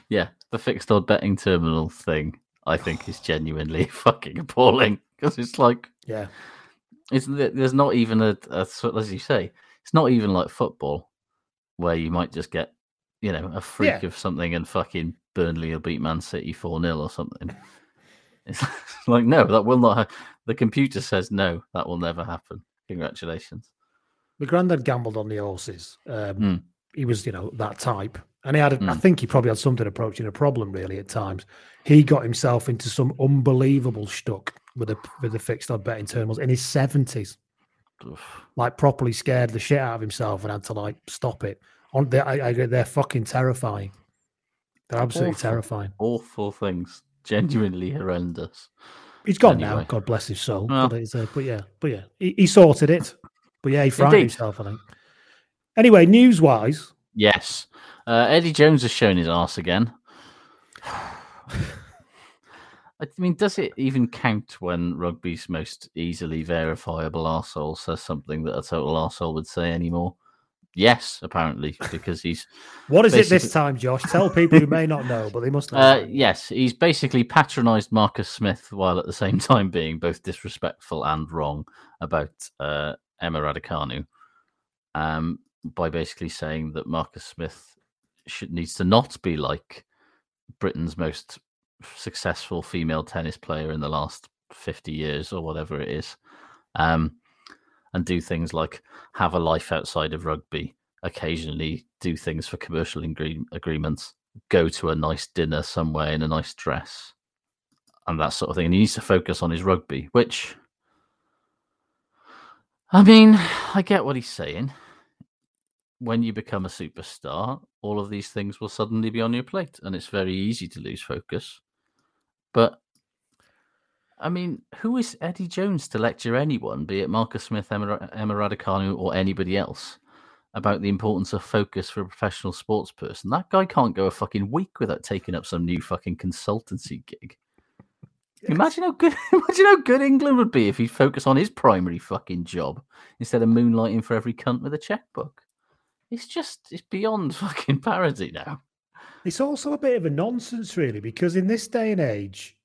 E: Yeah, the fixed odd betting terminal thing, I think, is genuinely fucking appalling because it's like,
D: Yeah.
E: it's there's not even a, a as you say, it's not even like football where you might just get, you know, a freak
D: Yeah.
E: of something and fucking Burnley will beat Man City four 0 or something. It's like no, that will not. Ha- the computer says no, that will never happen. Congratulations.
D: My granddad gambled on the horses. Um,
E: Mm.
D: He was, you know, that type. And he had, a, I
E: Mm.
D: think he probably had something approaching a problem really at times. He got himself into some unbelievable stuck with the with the fixed odd betting terminals in his seventies. Like properly scared the shit out of himself and had to like stop it. On they, I, I, they're fucking terrifying. They're absolutely
E: Awful.
D: terrifying.
E: Awful things, genuinely horrendous.
D: He's gone now. God bless his soul.
E: Well.
D: But, it's, uh, but yeah, but yeah, he, he sorted it. But yeah, he frightened
E: Indeed.
D: himself. I think. Anyway, news wise,
E: Yes. Uh, Eddie Jones has shown his ass again. I mean, does it even count when rugby's most easily verifiable arsehole says something that a total arsehole would say anymore? Yes, apparently, because he's.
D: what is it this time, Josh? Tell people who may not know, but they must know.
E: Uh, yes, he's basically patronised Marcus Smith while at the same time being both disrespectful and wrong about uh, Emma Raducanu um, by basically saying that Marcus Smith should needs to not be like Britain's most successful female tennis player in the last 50 years or whatever it is um, and do things like have a life outside of rugby occasionally do things for commercial agree- agreements go to a nice dinner somewhere in a nice dress and that sort of thing. And he needs to focus on his rugby, which I mean, I get what he's saying. When you become a superstar, all of these things will suddenly be on your plate, and it's very easy to lose focus. But I mean, who is Eddie Jones to lecture anyone, be it Marcus Smith, Emma, Emma Raducanu, or anybody else, about the importance of focus for a professional sports person? That guy can't go a fucking week without taking up some new fucking consultancy gig. Imagine how good imagine how good England would be if he'd focus on his primary fucking job instead of moonlighting for every cunt with a checkbook. It's just it's beyond fucking parody now.
D: It's also a bit of a nonsense, really, because in this day and age,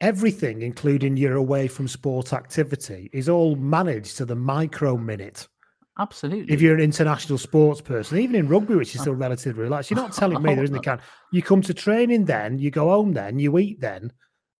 D: everything, including your away from sport activity, is all managed to the micro minute.
E: Absolutely.
D: If you're an international sports person, even in rugby, which is still relatively relaxed, you're not telling me oh, there isn't a can. You come to training then, you go home then, you eat then,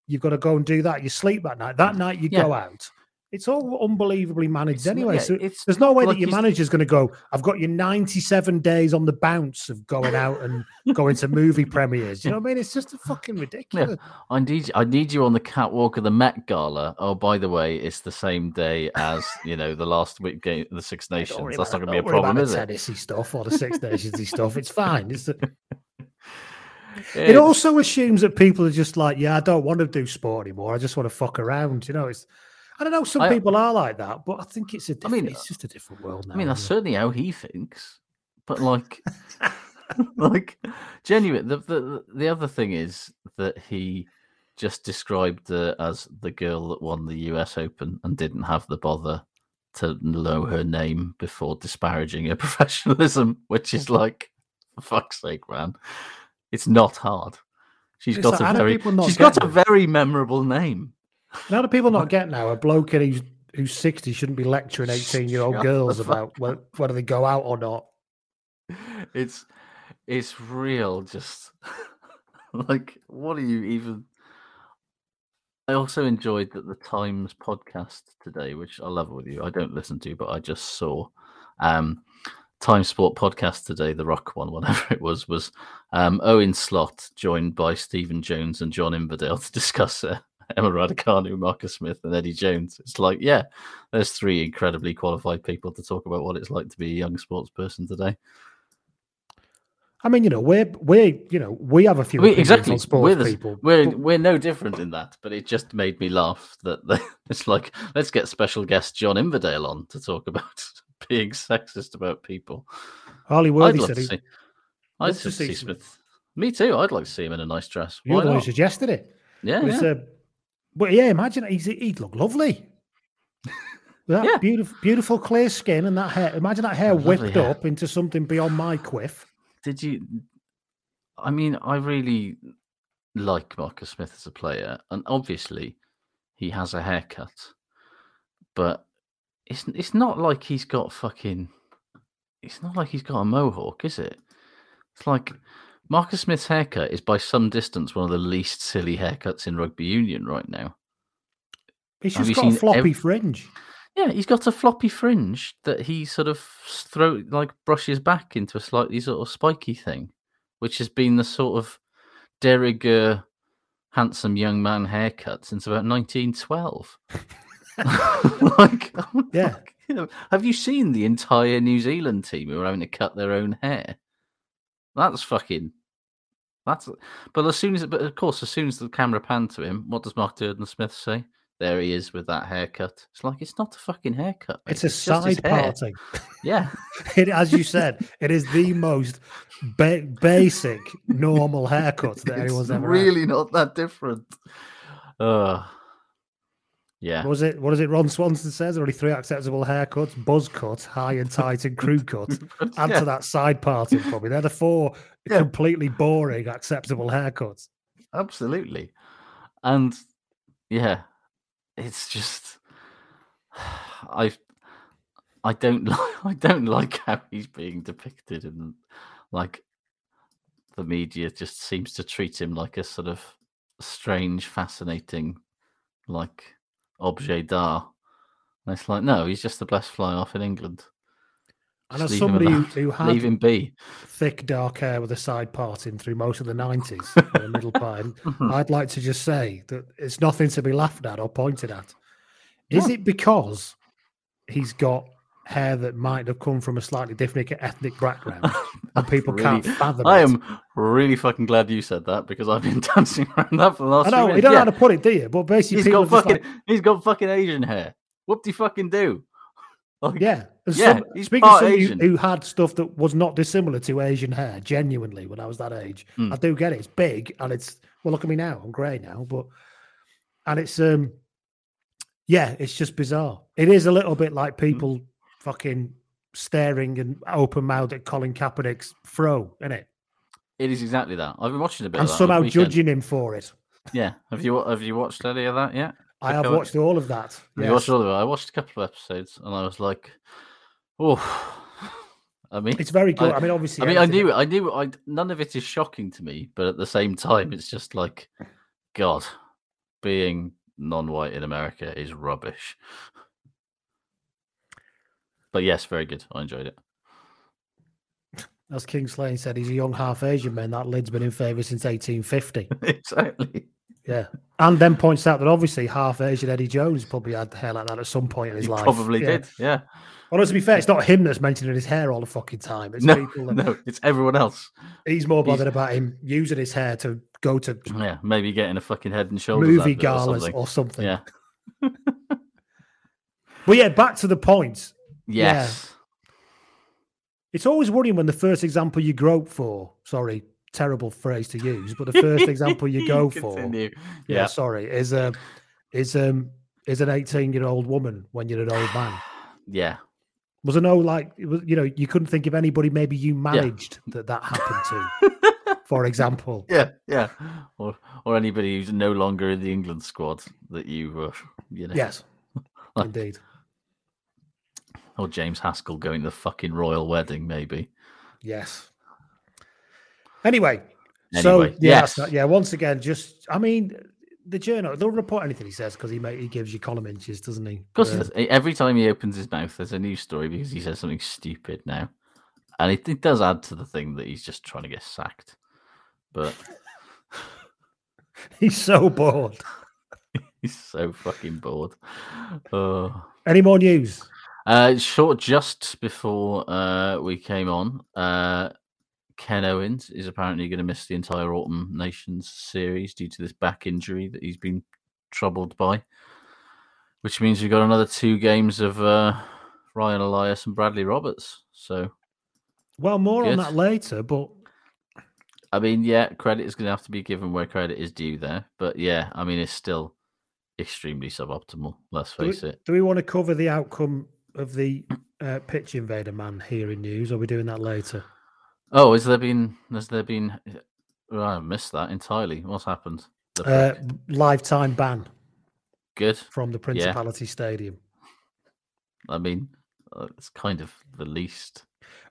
D: you've got to go and do that. You sleep that night. That mm. night you go out. It's all unbelievably managed
E: It's
D: anyway.
E: yeah,
D: so
E: it's
D: there's no way
E: like
D: that your manager's going to go, I've got you 97 days on the bounce of going out and going to movie premieres. You know what I mean? It's just a fucking
E: Yeah,
D: ridiculous.
E: I need I need you on the catwalk of the Met Gala. Oh, by the way, it's the same day as you know the last week game, the Six Nations. That's not going to be a problem,
D: the
E: is it?
D: Tennessee stuff or the Six Nationsy stuff. It's fine. It's it
E: It's-
D: also assumes that people are just like, yeah, I don't want to do sport anymore. I just want to fuck around. You know, it's. I don't know. Some
E: I-
D: people are like that, but I think it's a. I
E: mean,
D: it's just a different world now.
E: I mean, that's certainly how he thinks. But like, like, genuine. The, the the other thing is that he just described her as the girl that won the U.S. Open and didn't have the bother to know her name before disparaging her professionalism, which is mm-hmm. like, for fuck's sake, man, it's not hard. She's
D: It's
E: got
D: like,
E: a very, she's got a
D: that?
E: very memorable name.
D: Now do people not get now a bloke who's who's sixty shouldn't be lecturing eighteen year old girls about whe- whether they go out or not.
E: it's it's real just like what are you even i also enjoyed that the times podcast today which i love with you. I don't listen to but i just saw um time sport podcast today the rock one whatever it was was um owen slot joined by stephen jones and john inverdale to discuss uh, Emma Raducanu, Marcus Smith, and Eddie Jones. It's like, yeah, there's three incredibly qualified people to talk about what it's like to be a young sports person today.
D: I mean, you know, we're we're you know we have a few
E: We, exactly.
D: on sports
E: we're, the-
D: people.
E: we're
D: but-
E: we're no different in that, but it just made me laugh that the, it's like let's get special guest John Inverdale on to talk about being sexist about people.
D: Harley
E: I'd love
D: said
E: to see. I'd love
D: to
E: see
D: see
E: Smith. Me too. I'd like to see him in a nice dress.
D: You're the one who suggested it.
E: Yeah,
D: It's,
E: yeah.
D: uh, but yeah, imagine he's, he'd look lovely. That
E: Yeah.
D: beautiful, beautiful clear skin and that hair. Imagine that hair
E: Lovely
D: whipped
E: hair.
D: up into something beyond my quiff.
E: Did you? I mean, I really like Marcus Smith as a player, and obviously he has a haircut, but it's it's not like he's got fucking. It's not like he's got a mohawk, is it? It's like Marcus Smith's haircut is by some distance one of the least silly haircuts in rugby union right now.
D: He's just got a floppy
E: ev-
D: fringe.
E: Yeah, he's got a floppy fringe that he sort of throw like brushes back into a slightly sort of spiky thing, which has been the sort of de rigueur handsome young man haircut since about 1912. like, oh
D: Yeah.
E: you know, have you seen the entire New Zealand team who are having to cut their own hair? That's fucking. That's but as soon as but of course as soon as the camera panned to him, what does Mark Durden Smith say? There he is with that haircut. It's like it's not a fucking haircut. mate.
D: It's a
E: his
D: side parting.
E: Yeah.
D: It, as you said, it is the most ba- basic, normal haircut that
E: It's
D: anyone's ever
E: really not that different. Uh, yeah.
D: was it? What is it? Ron Swanson says there are only three acceptable haircuts: buzz cut, high and tight, and crew cut. Add
E: Yeah.
D: to that side parting, probably. They're the four completely boring acceptable haircuts.
E: Absolutely. And yeah, it's just I I don't like I don't like how he's being depicted and like the media just seems to treat him like a sort of strange, fascinating like objet d'art. And it's like, no, he's just the best fly half in England.
D: And as somebody who, had
E: leave him be.
D: thick dark hair with a side parting through most of the 90s, and a middle part,
E: Mhm.
D: I'd like to just say that it's nothing to be laughed at or pointed at. Is it because he's got hair that might have come from a slightly different ethnic background and people can't fathom
E: I
D: it?
E: am really fucking glad you said that because I've been dancing around that for the last.
D: I know, you don't know how to put it, do you? But basically,
E: He's
D: people
E: got fucking. He's got fucking Asian hair. What do you fucking do? Like,
D: Yeah.
E: Yeah.
D: some-
E: he's
D: speaking
E: part
D: somebody who-
E: Asian.
D: who had stuff that was not dissimilar to Asian hair, genuinely, when I was that age,
E: Hmm.
D: I do get it. It's big and it's well, look at me now. I'm grey now, but and it's um, yeah, it's just bizarre. It is a little bit like
E: Hmm.
D: people fucking staring and open mouthed at Colin Kaepernick's throw, isn't it?
E: It is exactly that. I've been watching a bit
D: And
E: of that.
D: somehow
E: on the weekend.
D: judging him for it.
E: Yeah. Have you Have you watched any of that yet?
D: I have watched all of that.
E: Have you watched all of it? I watched a couple of episodes and I was like, oh. I mean,
D: It's very good. I mean, obviously,
E: I mean, I knew it. I knew. I none of it is shocking to me, but at the same time, it's just like, God, being non-white in America is rubbish. But yes, very good. I enjoyed it.
D: As King Slane said, he's a young half Asian man. That lid's been in favour since 1850.
E: exactly.
D: Yeah. And then points out that obviously half Asian Eddie Jones probably had hair like that at some point in his
E: He
D: life.
E: probably
D: Yeah.
E: did. Yeah.
D: Well, to be fair, it's not him that's mentioning his hair all the fucking time. It's
E: No,
D: people that
E: no, it's everyone else.
D: he's more
E: He's-
D: bothered about him using his hair to go to
E: Yeah, maybe getting a fucking head and shoulders
D: movie galas
E: or
D: or
E: something.
D: something.
E: Yeah.
D: But yeah, back to the point.
E: Yes.
D: It's always worrying when the first example you grope for, sorry, terrible phrase to use, but the first example you go for, yeah,
E: Yeah.
D: sorry, is a is um is an 18 year old woman when you're an old man.
E: Yeah.
D: Was there no like, was, you know, you couldn't think of anybody maybe you managed that that happened to, for example.
E: Yeah, yeah. Or or anybody who's no longer in the England squad that you were, you know.
D: Yes,
E: Like-
D: indeed.
E: Or James Haskell going to the fucking royal wedding, maybe.
D: Yes. Anyway, so
E: Anyway,
D: yeah,
E: yes.
D: so- yeah. Once again, just I mean, the journal they'll report anything he says because he ma- he gives you column inches, doesn't he?
E: Of course,
D: But,
E: it does. E- every time he opens his mouth, there's a news story because he says something stupid now, and it, it does add to the thing that he's just trying to get sacked. But
D: he's so bored.
E: he's so fucking bored. Oh.
D: Any more news?
E: Uh, short just before uh, we came on, uh, Ken Owens is apparently going to miss the entire Autumn Nations series due to this back injury that he's been troubled by, which means we've got another two games of uh, Ryan Elias and Bradley Roberts. So,
D: Well, more on that later, but
E: I mean, yeah, credit is going to have to be given where credit is due there, but yeah, I mean, it's still extremely suboptimal. Let's
D: do we,
E: face it.
D: do we want to cover the outcome of the uh, pitch invader man here in news? Are we doing that later?
E: Oh, has there been? Has there been? Oh, I missed that entirely. What's happened?
D: Uh, lifetime ban
E: Good.
D: from the
E: Yeah.
D: Principality Stadium.
E: I mean, uh, it's kind of the least.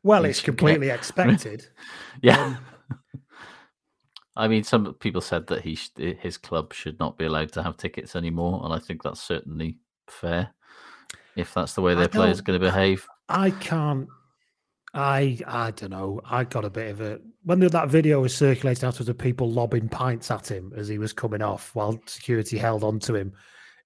D: Well, it's completely expected.
E: yeah.
D: Um,
E: I mean, some people said that he sh- his club should not be allowed to have tickets anymore, and I think that's certainly fair. If that's the way their players are going to behave.
D: I can't. I I don't know. I got a bit of a when that video was circulating afterwards of the people lobbing pints at him as he was coming off while security held on to him.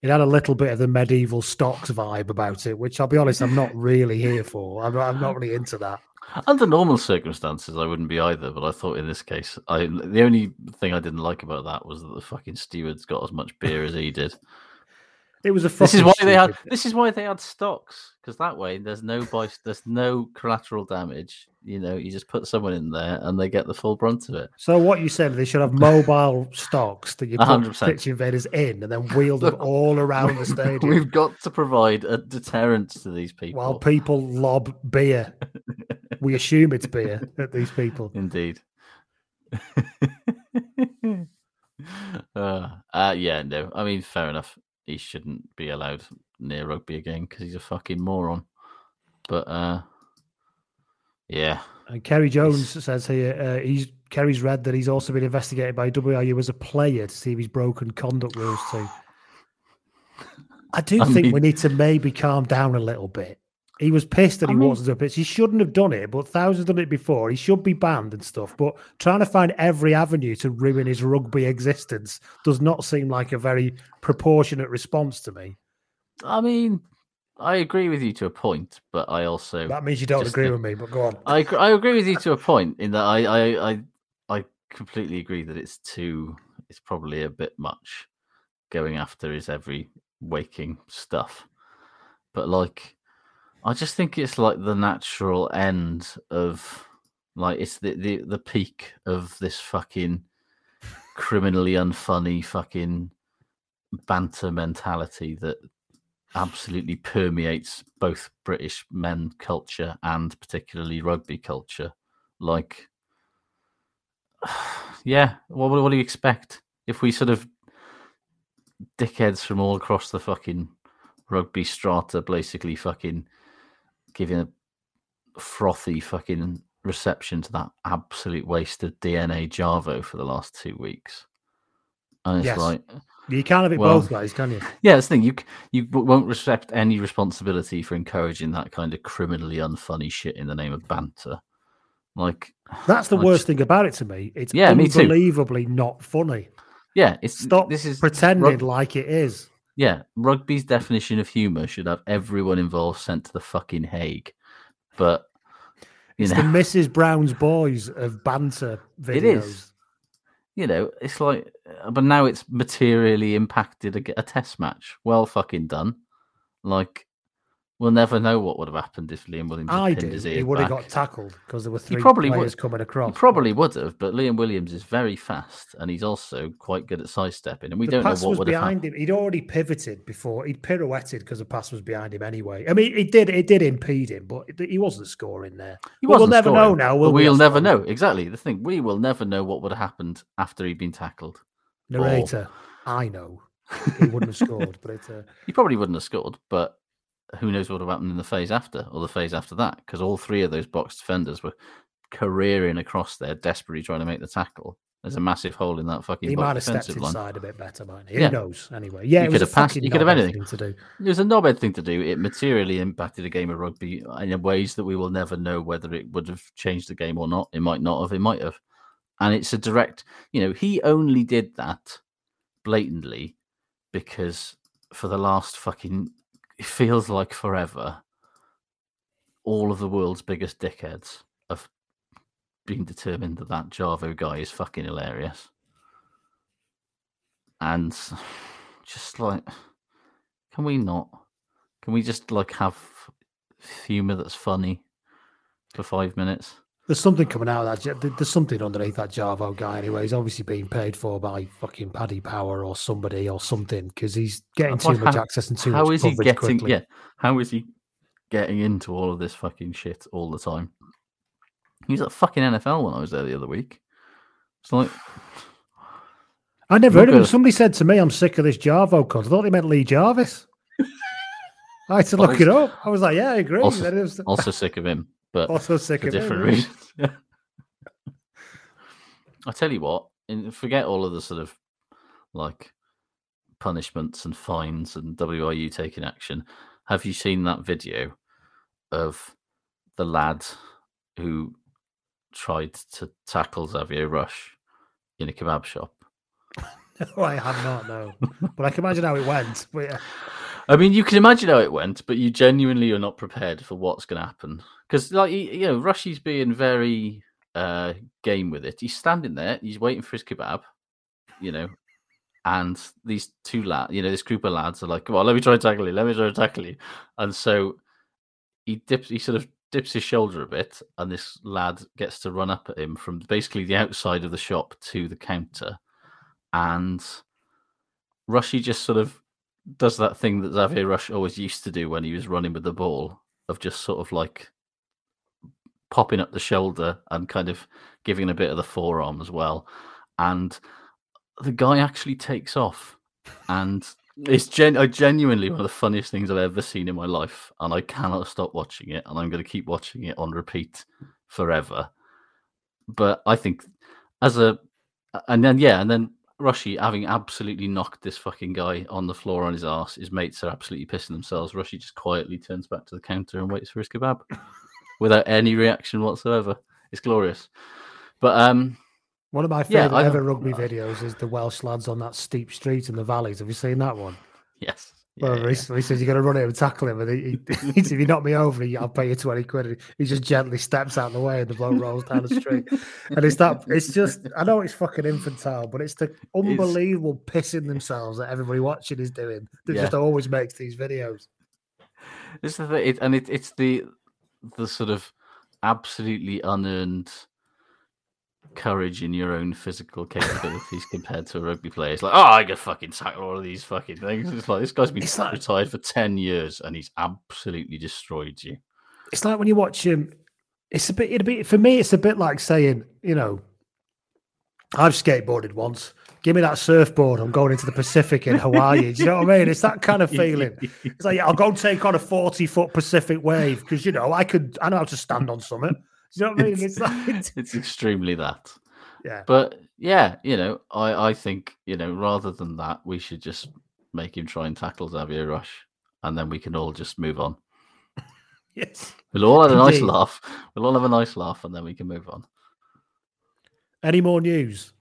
D: It had a little bit of the medieval stocks vibe about it, which I'll be honest, I'm not really here for. I'm not, I'm not really into that.
E: Under normal circumstances, I wouldn't be either. But I thought in this case, I the only thing I didn't like about that was that the fucking stewards got as much beer as he did.
D: It was a.
E: This is why they had. This is why they had stocks because that way there's no by, there's no collateral damage. You know, you just put someone in there and they get the full brunt of it.
D: So what you said, they should have mobile stocks that you put
E: 100%.
D: pitch invaders in and then wheel them all around the stadium
E: We've got to provide a deterrent to these people.
D: while people lob beer. we assume it's beer at these people.
E: Indeed. uh, uh, yeah, no. I mean, fair enough. He shouldn't be allowed near rugby again because he's a fucking moron. But uh, yeah,
D: And Kerry Jones says here uh, he's Kerry's read that he's also been investigated by WRU as a player to see if he's broken conduct rules too. I do
E: I
D: think
E: mean-
D: we need to maybe calm down a little bit. He was pissed that
E: I
D: he
E: mean-
D: wasn't up pitch. He shouldn't have done it, but thousands done it before. He should be banned and stuff. But trying to find every avenue to ruin his rugby existence does not seem like a very proportionate response to me.
E: I mean, I agree with you to a point, but I also
D: That means you don't agree
E: think-
D: with me, but go on.
E: I agree, I agree with you to a point in that I, I I I completely agree that it's too it's probably a bit much going after his every waking stuff. But like I just think it's like the natural end of like it's the the, the peak of this fucking criminally unfunny fucking banter mentality that absolutely permeates both British men culture and particularly rugby culture. Like, yeah, what, what do you expect if we sort of dickheads from all across the fucking rugby strata basically fucking giving a frothy fucking reception to that absolute waste of DNA Jarvo for the last two weeks? And it's
D: Yes.
E: like,
D: You can't have it
E: well,
D: both ways, can you?
E: yeah, that's the thing. You you won't accept any responsibility for encouraging that kind of criminally unfunny shit in the name of banter. Like
D: That's the
E: I
D: worst
E: just-
D: thing about it to me. It's
E: Yeah, me too.
D: unbelievably not funny.
E: Yeah, it's
D: Stop
E: This is
D: pretending like it is.
E: Yeah, rugby's definition of humour should have everyone involved sent to the fucking Hague. But you
D: It's
E: know,
D: the Mrs. Brown's boys of banter videos.
E: it is. You know, it's like, uh, but now it's materially impacted a test match. Well, fucking done. Like, we'll never know what would have happened if Liam Williams had
D: I
E: his
D: He would have got tackled because there were three He
E: probably
D: players
E: would.
D: coming across.
E: He probably would have, but Liam Williams is very fast and he's also quite good at sidestepping, and we
D: the
E: don't know what
D: was
E: would have
D: behind
E: happened.
D: him. He'd already pivoted before. He'd pirouetted because the pass was behind him anyway. I mean, it did. It did impede him, but he wasn't scoring there.
E: He
D: But we'll
E: wasn't
D: never know now. Will we?
E: we'll never know. Exactly the thing. We will never know what would have happened after he'd been tackled. Or-
D: Narrator, I know he wouldn't have scored, but uh,
E: He probably wouldn't have scored, but who knows what have happened in the phase after or the phase after that? Because all three of those box defenders were careering across there, desperately trying to make the tackle. There's a mm. massive hole in that fucking
D: he
E: box
D: might have stepped
E: line.
D: inside a bit better, might he?
E: Yeah.
D: Who knows? Anyway, yeah, you
E: could have passed. He could have anything
D: to do.
E: It was a knobhead thing to do. It materially impacted a game of rugby in ways that we will never know whether it would have changed the game or not. It might not have. It might have. And it's a direct. You know, he only did that blatantly because for the last fucking it feels like forever. All of the world's biggest dickheads have been determined that that Jarvo guy is fucking hilarious. And just like, can we not? Can we just like have humor that's funny for five minutes?
D: There's something coming out of that. There's something underneath that Jarvo guy. Anyway, he's obviously being paid for by fucking Paddy Power or somebody or something because he's getting too
E: Like,
D: much
E: how-
D: access and too
E: how
D: much
E: is he getting?
D: quickly.
E: Yeah, how is he getting into all of this fucking shit all the time? He was at fucking NFL when I was there the other week. It's like
D: I never heard of him. Somebody said to me, "I'm sick of this Jarvo cunt." I thought they meant Lee Jarvis. I had to
E: Well,
D: look it up. I was like, "Yeah, I agree."
E: also,
D: That is-
E: also sick of him, but oh,
D: Also sick
E: for
D: of
E: different reasons. I tell you what, in, forget all of the sort of like punishments and fines and WRU taking action. Have you seen that video of the lad who tried to tackle Xavier Rush in a kebab shop?
D: No, I have not. No, but I can imagine how it went. But yeah.
E: I mean, you can imagine how it went, but you genuinely are not prepared for what's going to happen because, like, you know, Rushy's being very uh, game with it. He's standing there, he's waiting for his kebab, you know, and these two lads, you know, this group of lads are like, "Come on, let me try and tackle you. Let me try and tackle you," and so he dips, he sort of dips his shoulder a bit, and this lad gets to run up at him from basically the outside of the shop to the counter, and Rushy just sort of does that thing that Xavier Rush always used to do when he was running with the ball of just sort of like popping up the shoulder and kind of giving a bit of the forearm as well. And the guy actually takes off. And it's gen- genuinely one of the funniest things I've ever seen in my life. And I cannot stop watching it. And I'm going to keep watching it on repeat forever. But I think as a, and then, yeah, and then Rushy having absolutely knocked this fucking guy on the floor on his ass, his mates are absolutely pissing themselves. Rushy just quietly turns back to the counter and waits for his kebab without any reaction whatsoever. It's glorious. But um
D: one of my favorite
E: I-
D: ever rugby videos is the Welsh lads on that steep street in the valleys. Have you seen that one?
E: Yes.
D: Well, he, he says you're going to run it and tackle him, and he, he, he if you knock me over, I'll pay you twenty quid. He just gently steps out of the way, and the bloke rolls down the street. And it's that. It's just. I know it's fucking infantile, but it's the unbelievable pissing themselves that everybody watching is doing. That
E: Yeah.
D: just always makes these videos.
E: This is the thing, it, and it, it's the the sort of absolutely unearned courage in your own physical capabilities compared to a rugby player. It's like, oh, I can fucking tackle all of these fucking things. It's like this guy's been
D: like-
E: retired for ten years and he's absolutely destroyed you.
D: It's like when you watch him. It's a bit. It'd be for me. It's a bit like saying, you know, I've skateboarded once. Give me that surfboard. I'm going into the Pacific in Hawaii. Do you know what I mean? It's that kind of feeling. It's like, yeah, I'll go take on a 40 foot Pacific wave because, you know, I could, I know how to stand on something. You know what I mean? It's like,
E: it's extremely that.
D: Yeah.
E: But yeah, you know, I, I think, you know, rather than that, we should just make him try and tackle Xavier Rush and then we can all just move on.
D: yes.
E: We'll all have a nice
D: Indeed.
E: laugh. We'll all have a nice laugh and then we can move on.
D: Any more news?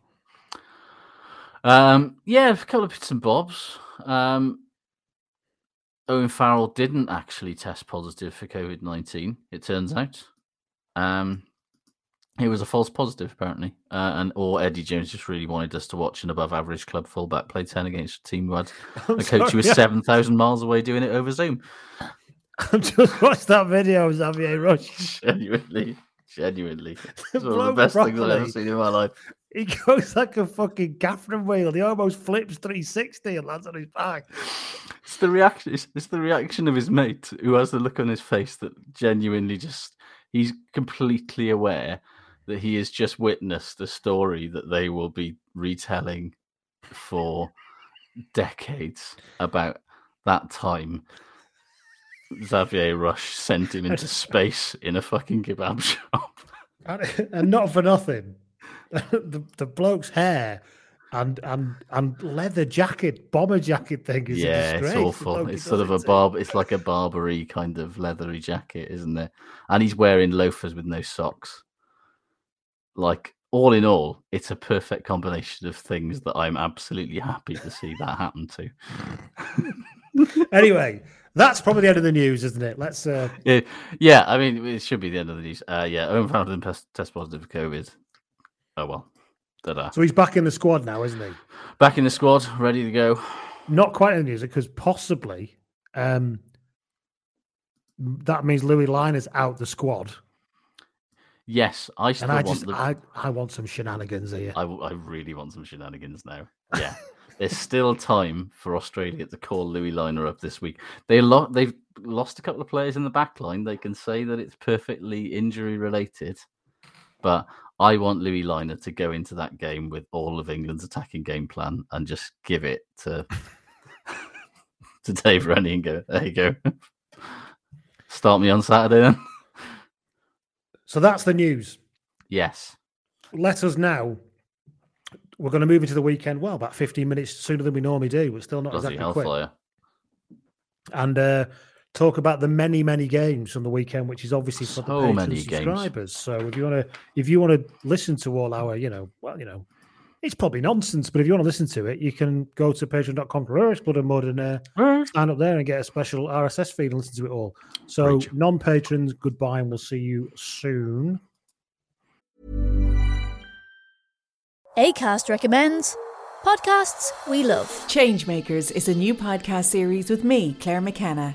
E: Um, yeah, a couple of bits and bobs. Um, Owen Farrell didn't actually test positive for COVID 19, it turns out. Um, he was a false positive, apparently. Uh, and or Eddie Jones just really wanted us to watch an above average club fullback play 10 against a team who had
D: I'm
E: a coach who was
D: sorry,
E: 7,000 miles away doing it over Zoom.
D: I just watched that video of Xavier Rush.
E: Genuinely, genuinely. It's one of the best things I've ever seen in my life.
D: He goes like a fucking Catherine wheel. He almost flips 360 and lands on his back.
E: It's the reaction. It's, it's the reaction of his mate who has the look on his face that genuinely just he's completely aware that he has just witnessed a story that they will be retelling for decades about that time. Xavier Rush sent him into space in a fucking kebab shop.
D: And, and not for nothing. the, the bloke's hair and and and leather jacket, bomber jacket thing is
E: yeah, it's awful. It's sort of a barb. It's like a Barbary kind of leathery jacket, isn't it? And he's wearing loafers with no socks. Like all in all, it's a perfect combination of things that I'm absolutely happy to see that happen to.
D: Anyway, that's probably the end of the news, isn't it? Let's uh
E: Yeah, yeah. I mean, it should be the end of the news. Uh, yeah, Owen test, test positive for COVID. Oh well, da
D: so he's back in the squad now, isn't he?
E: Back in the squad, ready to go.
D: Not quite in the news because possibly um that means Louis Lynagh is out the squad.
E: Yes, I still
D: And I
E: want
D: just
E: the.
D: I, I want some shenanigans here.
E: I, I really want some shenanigans now. Yeah, there's still time for Australia to call Louis Lynagh up this week. They lo- they've lost a couple of players in the back line. They can say that it's perfectly injury related, but I want Louis Lynagh to go into that game with all of England's attacking game plan and just give it to to Dave Rennie and go, there you go. Start me on Saturday then.
D: So that's the news.
E: Yes.
D: Let us now. We're going to move into the weekend. Well, about 15 minutes sooner than we normally do. We're still not
E: Bloody
D: exactly quick. and uh, talk about the many many games on the weekend, which is obviously for the
E: So
D: Patreon
E: many games.
D: subscribers. So if you want to, if you want to listen to all our, you know, well, you know, it's probably nonsense, but if you want to listen to it, you can go to patreon.com for Blood and Mud and uh, stand up there and get a special RSS feed and listen to it all. So, non patrons, goodbye, and we'll see you soon.
B: ACAST recommends podcasts we love.
C: Changemakers is a new podcast series with me, Claire McKenna,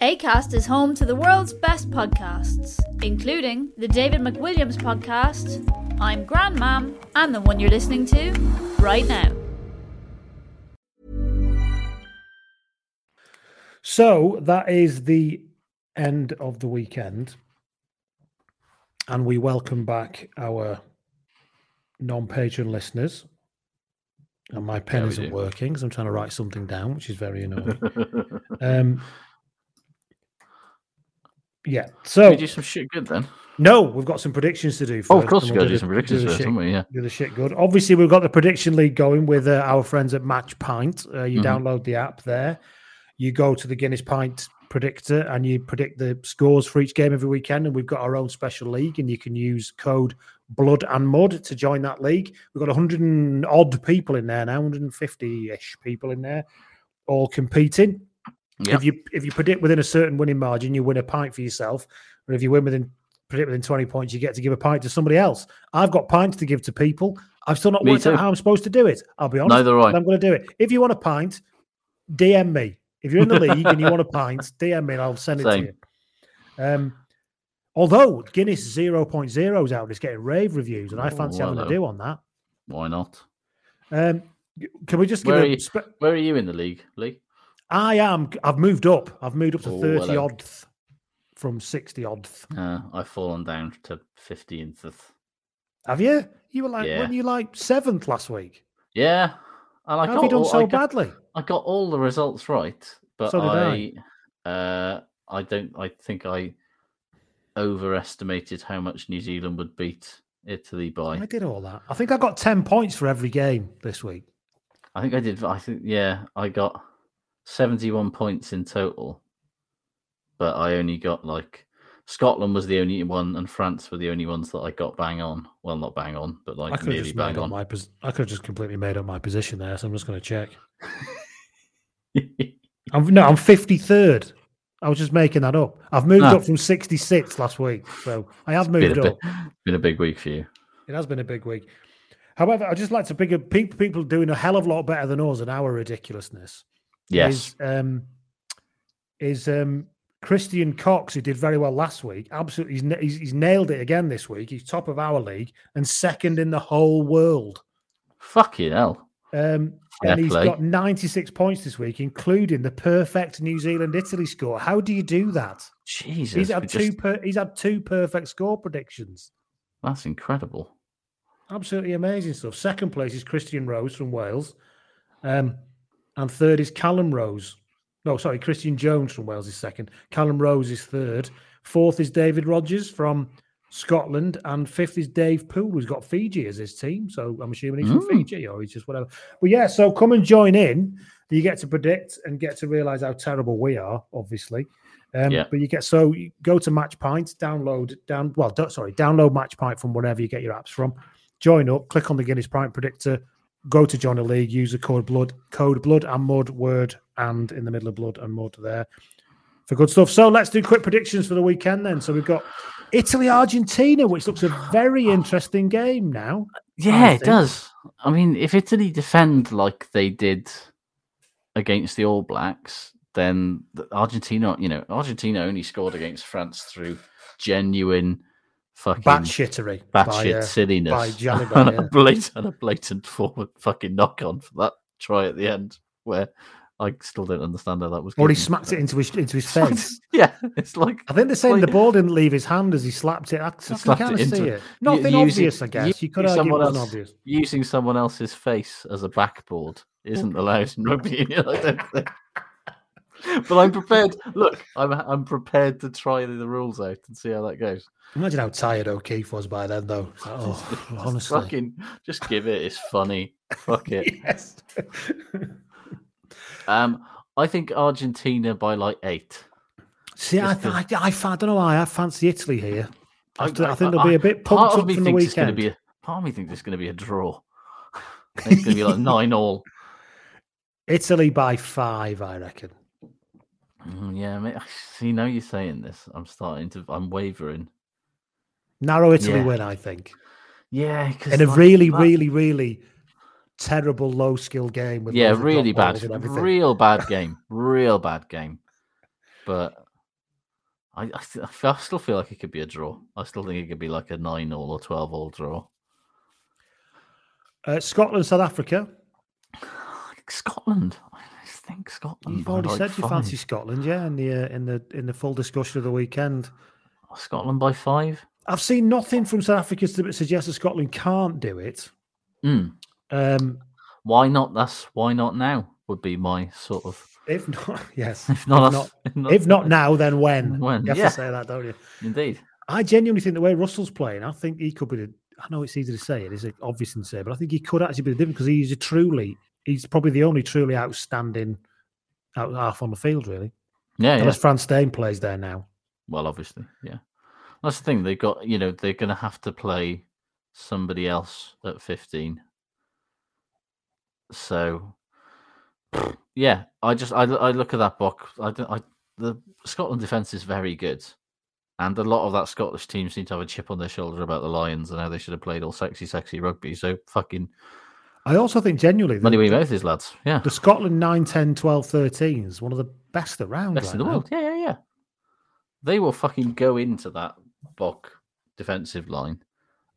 B: ACAST is home to the world's best podcasts, including the David McWilliams podcast, I'm Grandmam, and the one you're listening to right now.
D: So that is the end of the weekend. And we welcome back our non patron listeners. And my pen
E: Yeah,
D: isn't
E: do.
D: working, so I'm trying to write something down, which is very annoying. um, yeah. So
E: we do some shit good then.
D: no, we've got some predictions to do. First,
E: Oh, of course we've gotta do some predictions
D: the
E: first,
D: shit-
E: haven't we? Yeah.
D: do the shit good. Obviously, we've got the prediction league going with uh, our friends at Match Pint. Uh, you
E: Mhm.
D: download the app there. You go to the Guinness Pint predictor and you predict the scores for each game every weekend. And we've got our own special league, and you can use code Blood and Mud to join that league. We've got 100 and odd people in there now, 150 ish people in there, all competing. If you if you predict within a certain winning margin, you win a pint for yourself. Or if you win within predict within 20 points, you get to give a pint to somebody else. I've got pints to give to people. I've still not
E: Me
D: worked
E: too.
D: out how I'm supposed to do it. I'll be honest.
E: Neither I.
D: I'm going to do it. If you want a pint, DM me. If you're in the league and you want a pint, DM me and I'll send it
E: Same.
D: to you. Um, although Guinness 0.0 is out, it's getting rave reviews, and I
E: Oh,
D: fancy having a do on that.
E: Why not?
D: Um, can we just give
E: Where are, you,
D: spe-
E: where are you in the league, Lee?
D: I am. I've moved up. I've moved up to
E: Oh,
D: 30
E: hello.
D: odd from 60 odd.
E: Uh, I've fallen down to 15th.
D: Have you? You were like,
E: Yeah.
D: weren't you like seventh last week?
E: Yeah. And I
D: How
E: got
D: have you done
E: all,
D: so
E: I got,
D: badly?
E: I got all the results right, but
D: So did
E: I, uh, I don't. I think I overestimated how much New Zealand would beat Italy by.
D: I did all that. I think I got 10 points for every game this week.
E: I think I did. I think yeah, I got seventy-one points in total, but I only got like Scotland was the only one, and France were the only ones that I got bang on. Well, not bang on, but
D: I
E: like
D: could
E: nearly bang on.
D: my pos- I could have just completely made up my position there, so I'm just going to check. I'm no, I'm 53rd. I was just making that up. I've moved
E: Ah.
D: up from 66th last week, so I have
E: been,
D: moved
E: a
D: up.
E: been a big week for you.
D: It has been a big week. However, I just like to pick up people people doing a hell of a lot better than us and our ridiculousness.
E: Yes.
D: Is um is um Christian Cox, who did very well last week. Absolutely, he's, he's, nailed it again this week. He's top of our league and second in the whole world.
E: Fucking hell.
D: Um, and he's got 96 points this week, including the perfect New Zealand Italy score. How do you do that?
E: Jesus,
D: he's had two.
E: just-
D: Per, he's had two perfect score predictions.
E: That's incredible.
D: Absolutely amazing stuff. Second place is Christian Rose from Wales, um, and third is Callum Rose. No, sorry, Christian Jones from Wales is second. Callum Rose is third. Fourth is David Rogers from Scotland, and fifth is Dave Poole, who's got Fiji as his team. So I'm assuming he's from
E: Mm.
D: Fiji or he's just whatever. But yeah, so come and join in. You get to predict and get to realize how terrible we are, obviously. Um,
E: Yeah.
D: But you get so you go to Match Pint, download down. Well, do, sorry, download Match Pint from wherever you get your apps from. Join up, click on the Guinness Pint Predictor, go to a league, use the code blood, code blood and mud word, and in the middle of blood and mud there for good stuff. So let's do quick predictions for the weekend then. So we've got Italy Argentina, which looks a very interesting game now.
E: Yeah, it does. I mean, if Italy defend like they did against the All Blacks, then Argentina, you know, Argentina only scored against France through genuine fucking
D: Batshittery
E: batshit
D: uh,
E: silliness,
D: by
E: and, a blatant, and a blatant forward fucking knock on for that try at the end, where I still don't understand how that was.
D: Or he smacked it into his into his face.
E: yeah, it's like
D: I think they're saying
E: like-
D: the ball didn't leave his hand as he slapped it. I, can kind of see
E: into
D: it. Nothing
E: u-
D: obvious, I guess. You could
E: using
D: argue
E: else-
D: obvious.
E: Using someone else's face as a backboard isn't allowed in rugby union. I don't think. But I'm prepared. Look, I'm I'm prepared to try the rules out and see how that goes.
D: Imagine how tired O'Keefe was by then, though. Oh,
E: Just
D: honestly.
E: fucking just give it. It's funny. Fuck it.
D: yes.
E: Um, I think Argentina by like eight.
D: See, I,
E: Just
D: I, I, I don't know why I fancy Italy here. I,
E: I-
D: think they'll be a bit pumped up from the weekend.
E: be a part of me thinks it's going to be a draw. It's going to be like nine all.
D: Italy by five, I reckon.
E: Mm, yeah, mate, see now you're saying this, I'm starting to. I'm wavering.
D: Narrow Italy
E: Yeah.
D: win, I think.
E: Yeah,
D: In a
E: like
D: really,
E: that-
D: really, really terrible low skill game with
E: yeah,
D: loads of drop
E: really bad, real bad game, real bad game. But I, I, I still feel like it could be a draw. I still think it could be like a nine all or twelve all draw.
D: Uh, Scotland, South Africa.
E: Scotland. I think Scotland.
D: You've already
E: like
D: said you
E: five.
D: fancy Scotland, yeah, in the uh, in the in the full discussion of the weekend.
E: Scotland by five.
D: I've seen nothing from South Africa that suggests that Scotland can't do it.
E: Mm.
D: Um,
E: Why not? That's why not now would be my sort of.
D: if not, yes.
E: If not,
D: if not,
E: if not-
D: if not now, then when?
E: When,
D: You have
E: yeah.
D: to say that, don't you?
E: Indeed.
D: I genuinely think the way Russell's playing, I think he could be. The, I know it's easy to say it, it's obvious to say, but I think he could actually be the difference because he's a truly, he's probably the only truly outstanding out half on the field, really.
E: Yeah, yeah.
D: Unless Frans Steyn plays there now.
E: Well, obviously, yeah. That's the thing. They've got, you know, they're going to have to play somebody else at 15. So, yeah, I just, I, I look at that box. I, don't- I, the Scotland defense is very good. And a lot of that Scottish team seem to have a chip on their shoulder about the Lions and how they should have played all sexy, sexy rugby. So, fucking
D: I also think genuinely
E: money your mouth is, lads. Yeah.
D: the Scotland 9, 10, 12, 13 is one of the best around.
E: Best
D: right
E: in the
D: now.
E: world. Yeah, yeah, yeah. They will fucking go into that Bok defensive line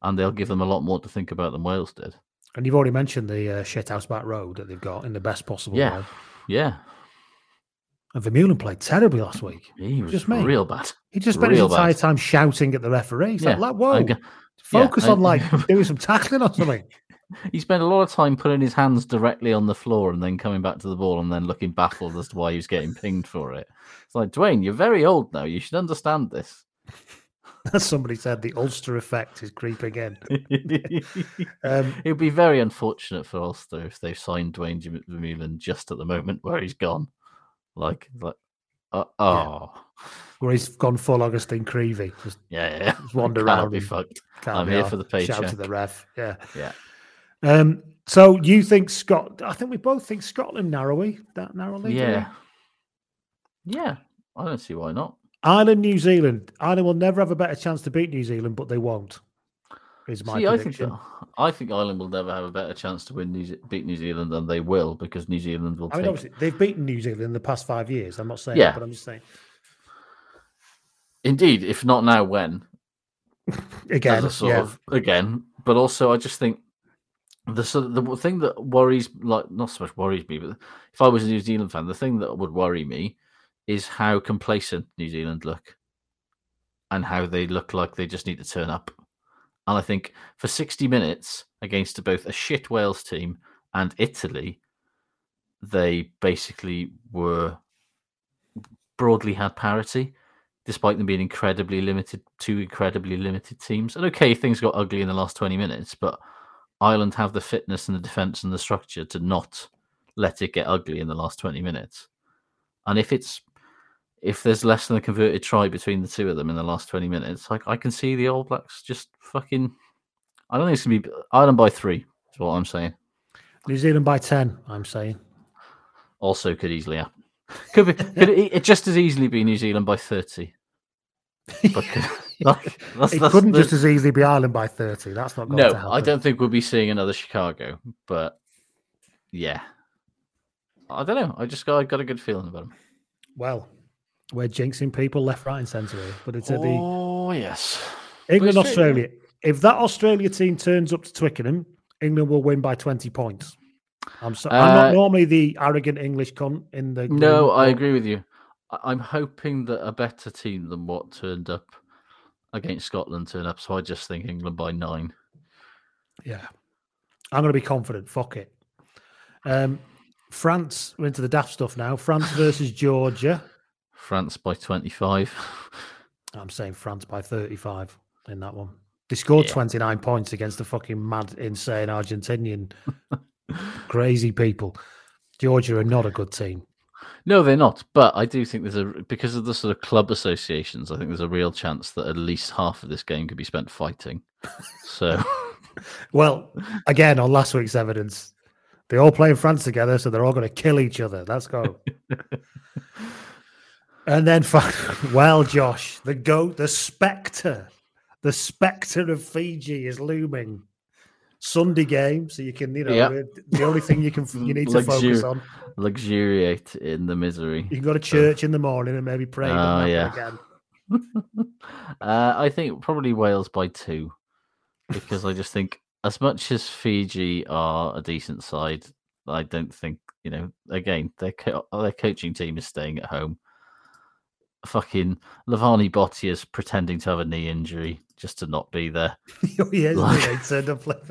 E: and they'll give them a lot more to think about than Wales did.
D: And you've already mentioned the uh, shithouse back road that they've got in the best possible
E: Yeah.
D: way.
E: Yeah.
D: And Vermeulen played terribly last week.
E: He was
D: Just
E: real bad.
D: He just spent his entire
E: bad.
D: time shouting at the referee.
E: Yeah,
D: like, whoa,
E: I
D: focus
E: yeah,
D: on
E: I-
D: like doing some tackling or something.
E: He spent a lot of time putting his hands directly on the floor and then coming back to the ball and then looking baffled as to why he was getting pinged for it. It's like, Dwayne, you're very old now. You should understand this.
D: As somebody said, the Ulster effect is creeping in. Um,
E: it would be very unfortunate for Ulster if they've signed Dwayne Vermeulen just at the moment where he's gone. Like, like, uh, oh,
D: Where he's gone full Augustine Creevy. Just
E: yeah, yeah.
D: Just wander around
E: be fucked. I'm
D: be
E: here
D: arsed.
E: for the
D: Shout
E: paycheck.
D: to the ref. Yeah.
E: Yeah.
D: Um, so you think Scott? I think we both think Scotland narrowly that narrowly.
E: Yeah. Yeah. I don't see why not.
D: Ireland, New Zealand. Ireland will never have a better chance to beat New Zealand, but they won't. Is my
E: See, I think. I think Ireland will never have a better chance to win New Ze- beat New Zealand than they will because New Zealand will
D: I mean,
E: take.
D: obviously, they've beaten New Zealand in the past five years. I'm not saying
E: Yeah.
D: that, but I'm just saying
E: Indeed, if not now, when?
D: again.
E: As a sort
D: yeah.
E: of again, but also I just think the the thing that worries, like not so much worries me, but if I was a New Zealand fan, the thing that would worry me is how complacent New Zealand look, and how they look like they just need to turn up. And I think for sixty minutes against both a shit Wales team and Italy, they basically were broadly had parity, despite them being incredibly limited, two incredibly limited teams. And okay, things got ugly in the last 20 minutes, but Ireland have the fitness and the defense and the structure to not let it get ugly in the last 20 minutes. And if it's if there's less than a converted try between the two of them in the last 20 minutes, like I can see the All Blacks just fucking I don't think it's gonna be Ireland by three, is what I'm saying.
D: New Zealand by ten. I'm saying.
E: Also could easily happen. Could be could it, it just as easily be New Zealand by 30. But like, that's-
D: it
E: that's
D: couldn't
E: the-
D: just as easily be Ireland by thirty. That's not going
E: No,
D: to happen.
E: I don't think we'll be seeing another Chicago, but yeah. I don't know. I just got, I got a good feeling about them.
D: Well, we're jinxing people left, right, and centre here, but it's at the
E: Oh, yes.
D: England,
E: But it's true,
D: Australia. If that Australia team turns up to Twickenham, England will win by 20 points. I'm so, I'm not
E: Uh,
D: normally the arrogant English cunt in the.
E: No,
D: room,
E: I agree with you. I'm hoping that a better team than what turned up against Scotland turn up. So I just think England by nine.
D: Yeah, I'm going to be confident. Fuck it. Um, France. We're into the daft stuff now. France versus Georgia.
E: France by 25.
D: I'm saying France by 35 in that one. They scored
E: Yeah.
D: 29 points against the fucking mad, insane Argentinian crazy people. Georgia are not a good team.
E: No, they're not. But I do think there's a because of the sort of club associations. I think there's a real chance that at least half of this game could be spent fighting. So
D: Well, again, on last week's evidence, they all play in France together, so they're all going to kill each other. Let's go. and then, well, Josh, the goat, the spectre, the spectre of Fiji is looming. Sunday game, so you can, you know,
E: Yeah.
D: the only thing you can you need to focus on.
E: luxuriate in the misery.
D: You can go to church in the morning and maybe pray.
E: Oh, yeah.
D: Again.
E: Uh, I think probably Wales by two, because I just think as much as Fiji are a decent side, I don't think you know. Again, their co- their coaching team is staying at home. Fucking Levani Botia's pretending to have a knee injury just to not be there.
D: oh, yeah,
E: Like-
D: they turned up like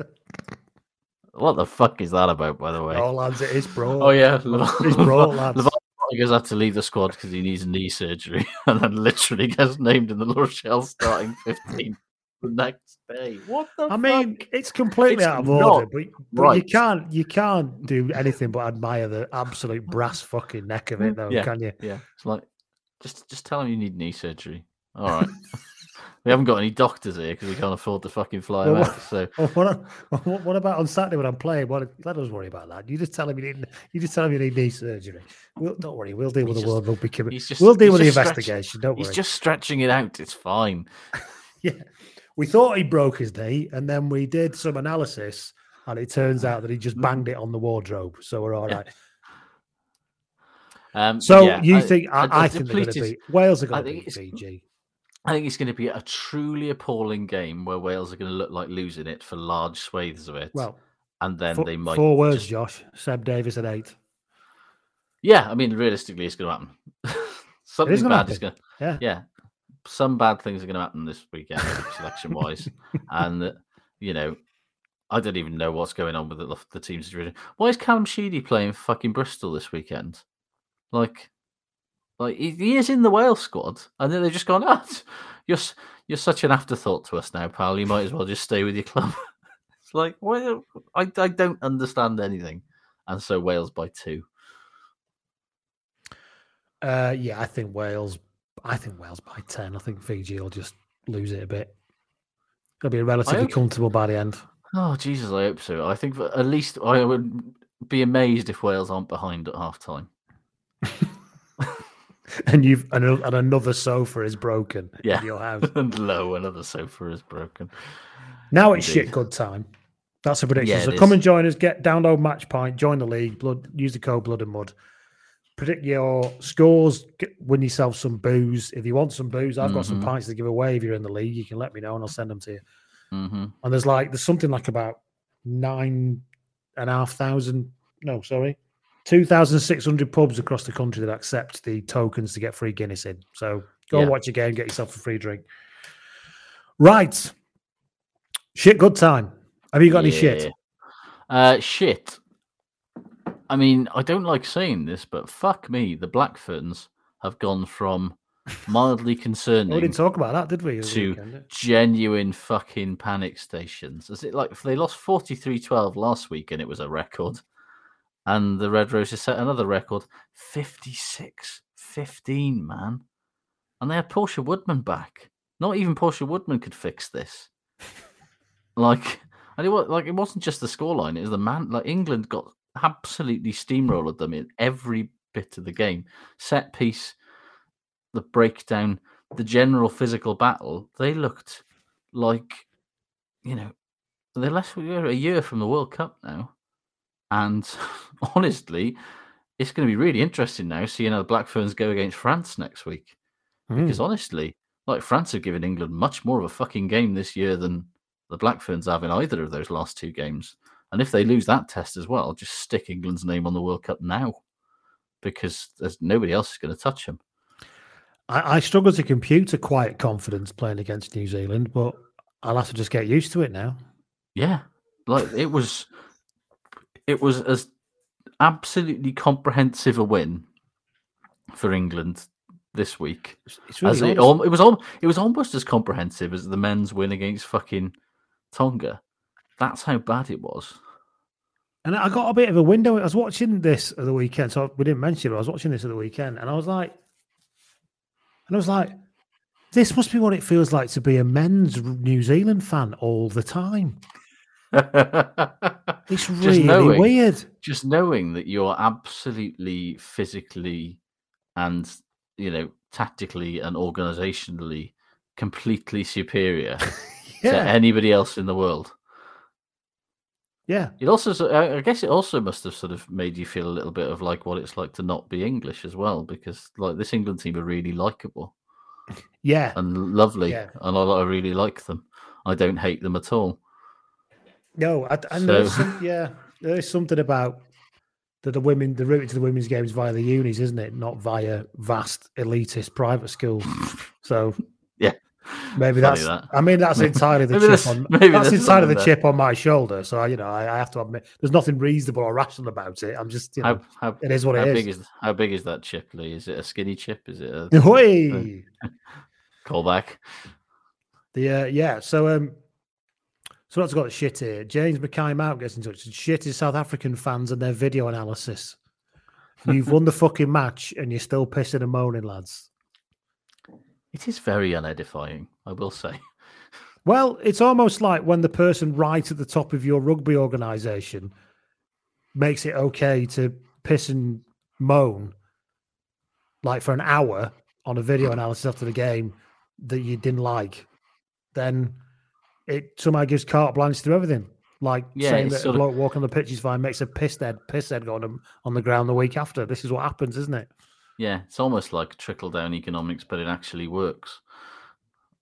E: What the fuck is that about, by the way?
D: Oh, lads, it is bro.
E: Oh yeah,
D: it's bro, lads.
E: Levani had to leave the squad because he needs knee surgery, and then literally gets named in the La Rochelle starting fifteen the next day. What the?
D: I mean, it's completely
E: It's
D: out of order, but, but you can't you can't do anything but admire the absolute brass fucking neck of it, though,
E: yeah,
D: can you?
E: Yeah, it's like just just tell him you need knee surgery. All right. We haven't got any doctors here because we can't afford to fucking fly
D: Well,
E: out. So
D: What, what, what about on Saturday when I'm playing? What, let us worry about that. You just tell him you need you just tell him you need knee surgery. We'll, don't worry, we'll deal with
E: He's
D: the
E: just-
D: World Rugby Committee.
E: just
D: We'll deal with the investigation. Don't worry.
E: He's just stretching it out. It's fine.
D: Yeah, we thought he broke his knee, and then we did some analysis, and it turns out that he just banged it on the wardrobe. So we're all right.
E: Um,
D: So
E: yeah,
D: you think I think they're going to beat Wales are going to beat
E: it's-
D: Fiji.
E: I think it's going to be a truly appalling game where Wales are going to look like losing it for large swathes of it.
D: Well,
E: and then
D: Four,
E: they might.
D: four words,
E: just-
D: Josh. Seb Davies at eight.
E: Yeah, I mean, realistically, it's going to happen. Something
D: gonna
E: bad is
D: happen.
E: going.
D: Yeah.
E: yeah. Some bad things are going to happen this weekend, selection wise, and you know, I don't even know what's going on with the, the team situation. Why is Callum Sheedy playing fucking Bristol this weekend? Like, like he, he is in the Wales squad, and then they've just gone, "Ah, you're you're such an afterthought to us now, pal. You might as well just stay with your club." it's like, well, I I don't understand anything, and so Wales by two.
D: Uh, yeah, I think Wales. I think Wales by ten. I think Fiji will just lose it a bit. It'll be relatively
E: hope-
D: comfortable by the end.
E: Oh Jesus, I hope so. I think at least I would be amazed if Wales aren't behind at half time.
D: And you've and, and another sofa is broken
E: Yeah,
D: in your house.
E: and lo, another sofa is broken.
D: Now it's
E: Indeed.
D: shit good time. That's a prediction.
E: Yeah,
D: so come
E: is.
D: and join us. Get download Match Point. Join the league. Blood. Use the code Blood and Mud. Predict your scores. Get, win yourself some booze. If you want some booze, I've got some
E: Mhm.
D: pints to give away. If you're in the league, you can let me know and I'll send them to you.
E: hmm
D: And there's like there's something like about nine and a half thousand. No, sorry, two thousand six hundred pubs across the country that accept the tokens to get free Guinness in. So go
E: Yeah.
D: watch a game, get yourself a free drink. Right, shit, good time. Have you got any shit?
E: Uh, shit. I mean, I don't like saying this, but fuck me, the Black Ferns have gone from mildly
D: Oh, we didn't talk about that, did we?
E: to
D: weekend?
E: genuine fucking panic stations. Is it like they lost 43 12 last week and it was a record? And the Red Roses set another record 56 15, man. And they had Portia Woodman back. Not even Portia Woodman could fix this. Like, and it was like it wasn't just the scoreline; it was the man. Like England got absolutely steamrolled them in every bit of the game. Set piece, the breakdown, the general physical battle. They looked like, you know, they're less we're a year from the World Cup now, and honestly, it's going to be really interesting now seeing how the Black Ferns go against France next week. Because
D: Hmm.
E: honestly, like France have given England much more of a fucking game this year than the Black Ferns have in either of those last two games. And if they lose that test as well, just stick England's name on the World Cup now, because there's nobody else is going to touch them.
D: I, I struggle to compute a quiet confidence playing against New Zealand, but I'll have to just get used to it now.
E: Yeah, like it was, it was as absolutely comprehensive a win for England this week.
D: It's really
E: as it, al- it was al- it was almost as comprehensive as the men's win against fucking Tonga. That's how bad it was.
D: And I got a bit of a window. I was watching this at the weekend, so we didn't mention it. But I was watching this at the weekend, and I was like, and I was like, this must be what it feels like to be a men's New Zealand fan all the time. It's
E: Just
D: really
E: knowing-
D: weird.
E: Just knowing that you're absolutely physically and you know tactically and organizationally completely superior
D: Yeah.
E: to anybody else in the world.
D: Yeah.
E: It also, I I guess, it also must have sort of made you feel a little bit of like what it's like to not be English as well, because like this England team are really likable
D: Yeah.
E: and lovely,
D: Yeah.
E: and I, I really like them. I don't hate them at all.
D: No, I, and there's
E: So-
D: some, yeah, there is something about the, the women, the route to the women's games via the unis, isn't it? Not via vast elitist private schools. So
E: Yeah,
D: maybe
E: Funny
D: that's.
E: that.
D: I mean, that's entirely the chip on. that's entirely the
E: there.
D: chip on my shoulder. So you know, I, I have to admit, there's nothing reasonable or rational about it. I'm just, you know,
E: How, how
D: it is what
E: how
D: it
E: big
D: is.
E: how big is that chip, Lee? Is it a skinny chip? Is it a
D: Hoi!
E: callback?
D: The uh, yeah, so um, so that's got the shit here. James Mackay Mount gets in touch. Shit is South African fans and their video analysis. You've won the fucking match and you're still pissing and moaning, lads.
E: It is very unedifying, I will say.
D: Well, it's almost like when the person right at the top of your rugby organisation makes it okay to piss and moan, like for an hour on a video analysis after the game that you didn't like, then it somehow gives carte blanche to everything. Like
E: Yeah,
D: saying that a
E: sort of-
D: bloke walking on the pitch is fine makes a piss head piss head go on, him- on the ground the week after. This is what happens, isn't it?
E: Yeah, it's almost like trickle down economics, but it actually works.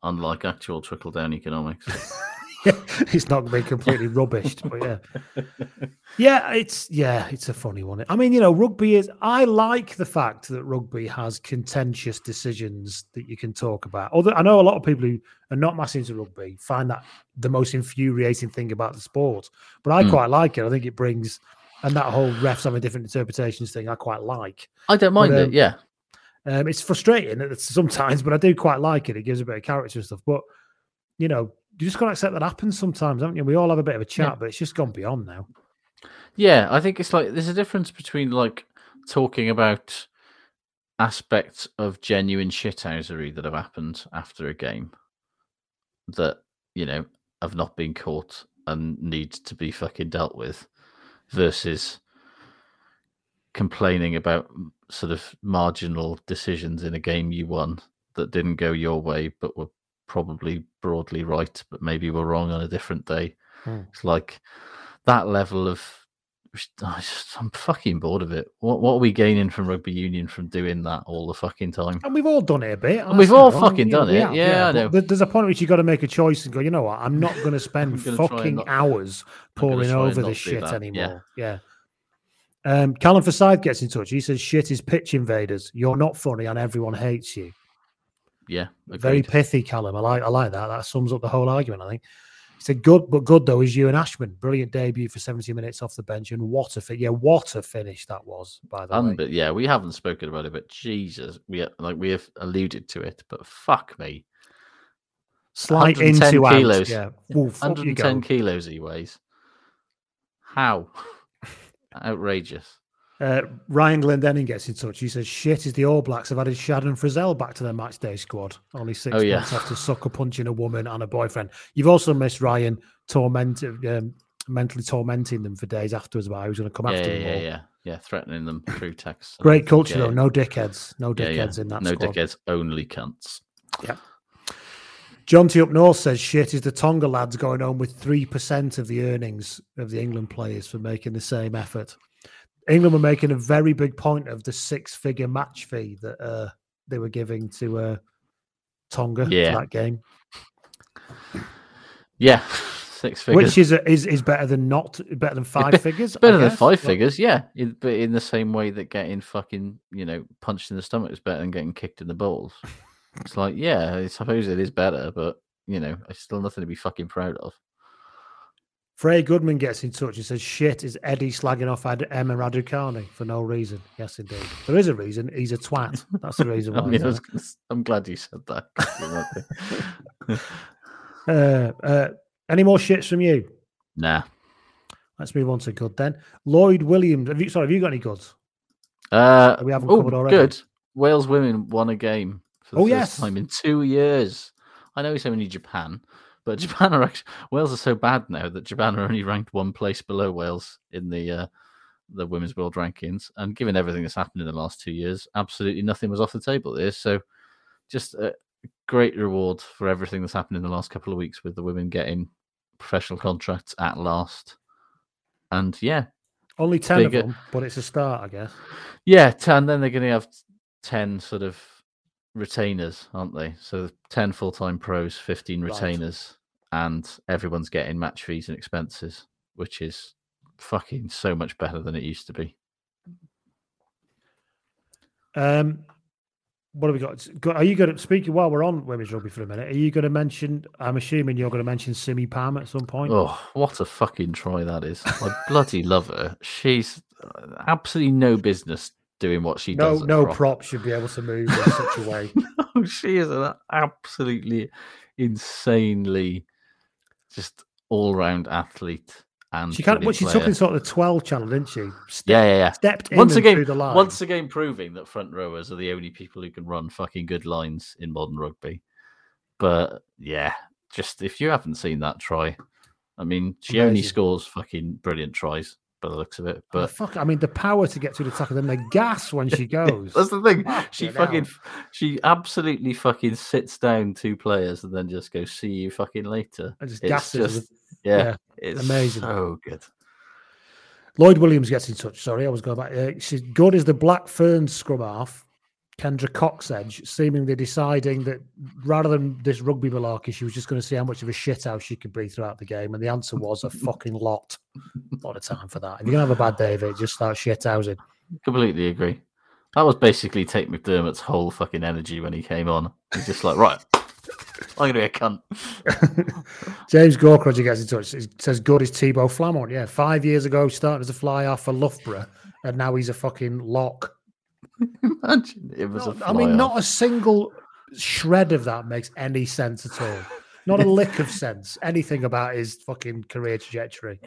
E: Unlike actual trickle down economics.
D: it's not going to be completely rubbished, but yeah, yeah, it's yeah, it's a funny one. I mean, you know, rugby is. I like the fact that rugby has contentious decisions that you can talk about. Although I know a lot of people who are not massive into rugby find that the most infuriating thing about the sport, but I
E: Mm.
D: quite like it. I think it brings. And that whole refs having different interpretations thing, I quite like.
E: I don't mind
D: But,
E: it,
D: um,
E: yeah.
D: Um, it's frustrating sometimes, but I do quite like it. It gives a bit of character and stuff. But you know, you just got to accept that happens sometimes, haven't you? We all have a bit of a chat,
E: Yeah.
D: but it's just gone beyond now.
E: Yeah, I think it's like there's a difference between like talking about aspects of genuine shithousery that have happened after a game that, you know, have not been caught and need to be fucking dealt with versus complaining about sort of marginal decisions in a game you won that didn't go your way but were probably broadly right but maybe we're wrong on a different day.
D: Hmm.
E: It's like that level of just, I'm fucking bored of it. What what are we gaining from rugby union from doing that all the fucking time?
D: And we've all done it a bit.
E: And we've all fucking done it.
D: have,
E: Yeah, I know.
D: There's a point at which you got to make a choice and go. You know what? I'm not going to spend
E: gonna try and
D: fucking
E: not-
D: hours pouring over this shit
E: that, yeah.
D: anymore. Yeah. Um, Callum Forsyth gets in touch. He says, "Shit is pitch invaders. You're not funny, and everyone hates you."
E: Yeah,
D: Very pithy, Callum. I like I like that. That sums up the whole argument, I think. He said, good, but good though is Ewan Ashman. Brilliant debut for 70 minutes off the bench. And what a fit. Yeah, what a finish that was, by the way.
E: But uh, yeah, we haven't spoken about it, but Jesus, we uh, like we have alluded to it, but fuck me.
D: Slight into
E: kilos.
D: yeah. Oof,
E: 110 kilos he weighs. How? Outrageous.
D: Uh, Ryan Glendenning gets in touch. He says, shit is the All Blacks have added Shannon Frizell back to their match day squad. Only six
E: Oh, yeah.
D: months after sucker punching a woman and a boyfriend. You've also missed Ryan torment, um, mentally tormenting them for days afterwards about who's going to come
E: Yeah,
D: after
E: yeah,
D: them
E: yeah,
D: all.
E: yeah, yeah. Threatening them through text.
D: Great culture
E: Yeah,
D: though. No dickheads. No dickheads in that
E: No
D: squad.
E: dickheads, only cunts.
D: Yeah. John T. Up North says shit is the Tonga lads going home with 3% of the earnings of the England players for making the same effort. England were making a very big point of the six figure match fee that uh, they were giving to uh, Tonga
E: Yeah.
D: for that game.
E: Yeah, Six figures.
D: Which is is is better than not better than five figures.
E: Better than five
D: Well,
E: figures, yeah. In, but in the same way that getting fucking, you know, punched in the stomach is better than getting kicked in the balls. it's like, yeah, I suppose it is better, but you know, it's still nothing to be fucking proud of.
D: Frey Goodman gets in touch and says, "Shit, is Eddie slagging off Ad- Emma Raducanu for no reason?" Yes, indeed, there is a reason. He's a twat. That's the reason why.
E: I mean,
D: he's
E: I was
D: there.
E: gonna s- I'm glad you said that. 'cause it might be-
D: Uh, uh, any more shits from you?
E: nah.
D: Let's move on to good then. Lloyd Williams. Have you? Sorry, have you got any goods?
E: Uh,
D: We haven't
E: oh,
D: covered already.
E: good. Wales women won a game for the
D: Oh,
E: first
D: yes.
E: time in two years. I know it's only Japan, but Japan are actually Wales are so bad now that Japan are only ranked one place below Wales in the uh, the women's world rankings. And given everything that's happened in the last two years, absolutely nothing was off the table there. So just a great reward for everything that's happened in the last couple of weeks with the women getting professional contracts at last. And yeah,
D: Only ten
E: Bigger-
D: of them, but it's a start, I guess.
E: yeah, ten. Then they're going to have ten sort of retainers, aren't they? So ten full-time pros, fifteen
D: Right.
E: retainers, and everyone's getting match fees and expenses, which is fucking so much better than it used to be.
D: Um, what have we got? Are you going to speak while we're on women's rugby for a minute? Are you going to mention? I'm assuming you're going to mention Simi Pam at some point.
E: Oh, what a fucking try that is! I bloody love her. She's uh, absolutely no business doing what she
D: no,
E: does.
D: no
E: prop.
D: prop should be able to move in such a way.
E: no, she is an absolutely insanely just all-round athlete. And
D: She can't. What
E: brilliant
D: she took in sort of the 12 channel, didn't she?
E: Yeah, yeah, yeah.
D: Stepped in
E: once again,
D: through the line.
E: once again, proving that front rowers are the only people who can run fucking good lines in modern rugby. But yeah, just if you haven't seen that try, I mean, she only scores fucking brilliant tries by the looks of it.
D: But
E: But
D: fuck, I mean, the power to get through the tackle, then the gas when she goes.
E: that's the thing. She
D: Fucking
E: fucking, she absolutely fucking sits down two players and then just goes, "See you fucking later."
D: And just
E: It's
D: gasses
E: yeah,
D: yeah,
E: it's
D: amazing.
E: so good.
D: Lloyd Williams gets in touch. Sorry, I was going back. Uh, she's good as the Black Ferns scrum half. Kendra Cocksedge, seemingly deciding that rather than this rugby malarkey, she was just going to see how much of a shithouse she could be throughout the game. And the answer was a fucking lot. A lot of time for that. If you're going to have a bad day of it, just start shithousing.
E: Completely agree. That was basically Tate McDermott's whole fucking energy when he came on. He's just like, right, I'm gonna be a cunt.
D: James Gorkrodger gets in touch. He says, good is Thibaud Flament. Yeah, five years ago, started as a fly half for Loughborough, and now he's a fucking lock.
E: Imagine it was a
D: I mean,
E: fly-off.
D: not a single shred of that makes any sense at all. Not a lick of sense. Anything about his fucking career trajectory.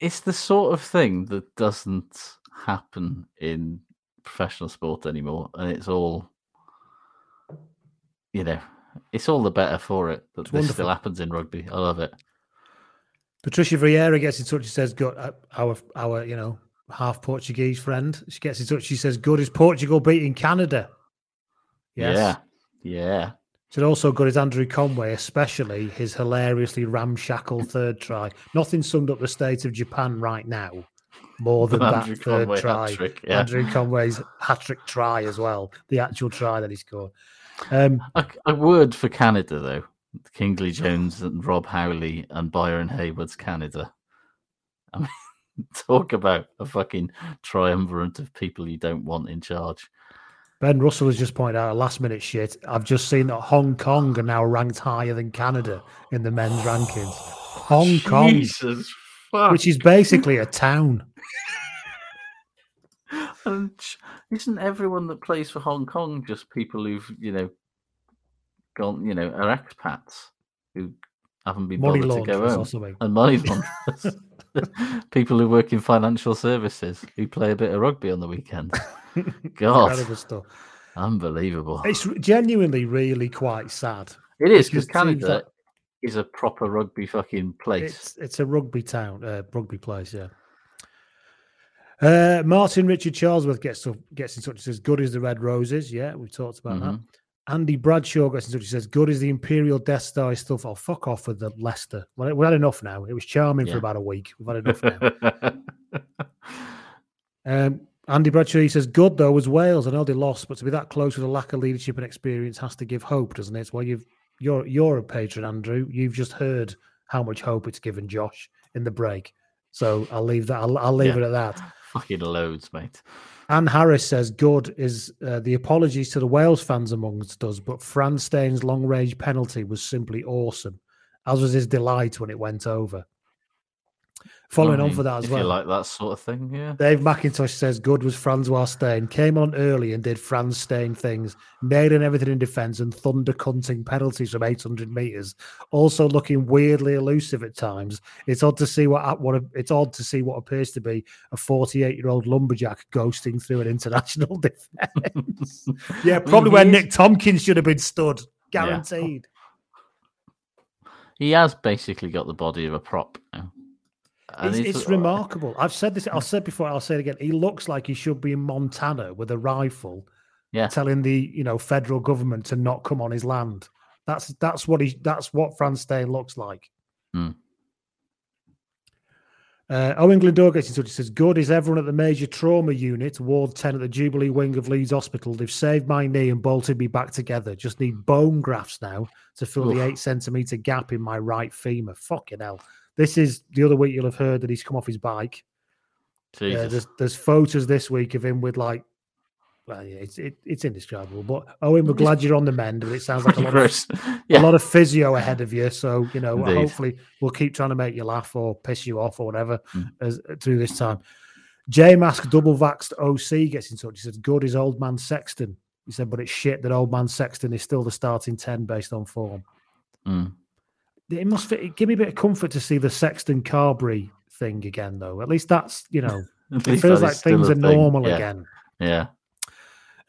E: It's the sort of thing that doesn't happen in professional sport anymore, and it's all, you know, it's all the better for it that this
D: wonderful.
E: still happens in rugby. I love it.
D: Patricia Vieira gets in touch. She says, "Good, uh, our our you know half Portuguese friend." She gets in touch. She says, "Good is Portugal beating Canada." Yes.
E: Yeah, yeah.
D: Said also good is Andrew Conway, especially his hilariously ramshackle third try. Nothing summed up the state of Japan right now more than that
E: Andrew
D: third
E: Conway
D: try.
E: yeah.
D: Andrew Conway's hat trick try as well, the actual try that he scored. Um,
E: A, a word for Canada though: Kingsley Jones and Rob Howley and Byron Hayward's Canada. I mean, talk about a fucking triumvirate of people you don't want in charge.
D: Ben Russell has just pointed out a last minute shit. I've just seen that Hong Kong are now ranked higher than Canada in the men's rankings. Hong Kong,
E: Jesus fuck.
D: which is basically a town.
E: And isn't everyone that plays for Hong Kong just people who've you know gone you know are expats who haven't been
D: Money
E: bothered to go home and money launderers, people who work in financial services who play a bit of rugby on the weekend. God,
D: stuff.
E: unbelievable!
D: It's genuinely really quite sad.
E: It is
D: because
E: because
D: it seems
E: Canada
D: like
E: is a proper rugby fucking place.
D: It's it's a rugby town, uh, rugby place, yeah. Uh, Martin Richard Charlesworth gets to, gets in touch. Says, "Good as the Red Roses." Yeah, we've talked about that. Andy Bradshaw gets in touch. He says, "Good as the Imperial Death Star is stuff." Oh, fuck off with the Leicester. We've had enough now. It was charming for about a week. We've had enough now. Um, Andy Bradshaw he says, "Good though was Wales. I know they lost, but to be that close with a lack of leadership and experience has to give hope, doesn't it?" Well, you've you're you're a patron, Andrew. You've just heard how much hope it's given Josh in the break. So I'll leave that. I'll, I'll leave
E: Yeah.
D: it at that.
E: Fucking loads, mate.
D: Anne Harris says, "Good is uh, the apologies to the Wales fans amongst us, but Frans Steyn's long range penalty was simply awesome, as was his delight when it went over." Following
E: I
D: on
E: mean,
D: for that as
E: if
D: well,
E: you like that sort of thing, yeah.
D: Dave McIntosh says good was Francois Steyn. Came on early and did Frans Steyn things, nailing everything in defence and thunder cunting penalties from 800 metres. Also looking weirdly elusive at times. It's odd to see what what it's odd to see what appears to be a 48 year old lumberjack ghosting through an international defence. yeah, probably
E: he
D: where Nick Tompkins should have been stood,
E: Yeah.
D: guaranteed.
E: He has basically got the body of a prop now. And
D: It's,
E: he's-
D: it's remarkable. I've said this. I'll say it before. I'll say it again. He looks like he should be in Montana with a rifle,
E: Yeah.
D: telling the you know federal government to not come on his land. That's that's what he. That's what Frans Steyn looks like.
E: Hmm.
D: Uh, Owen Glendor gets in touch. He says, "Good is everyone at the major trauma unit, Ward Ten at the Jubilee wing of Leeds Hospital. They've saved my knee and bolted me back together. Just need bone grafts now to fill the eight centimeter gap in my right femur. Fucking hell! This is the other week you'll have heard that he's come off his bike. Uh, there's there's photos this week of him with like, well, yeah, it's it, it's indescribable. But Owen, we're glad you're on the mend, but it sounds like a lot of
E: Gross. Yeah.
D: a lot of physio ahead of you. So you know,
E: Indeed.
D: hopefully we'll keep trying to make you laugh or piss you off or whatever
E: Mm.
D: as through this time. J Mask double vaxxed OC gets in touch. He says, "Good is old man Sexton." He said, "But it's shit that old man Sexton is still the starting ten based on form."
E: Mm.
D: It must fit, give me a bit of comfort to see the Sexton Carbery thing again, though. At least that's you know, it feels like things are
E: thing.
D: normal
E: Yeah.
D: again.
E: Yeah.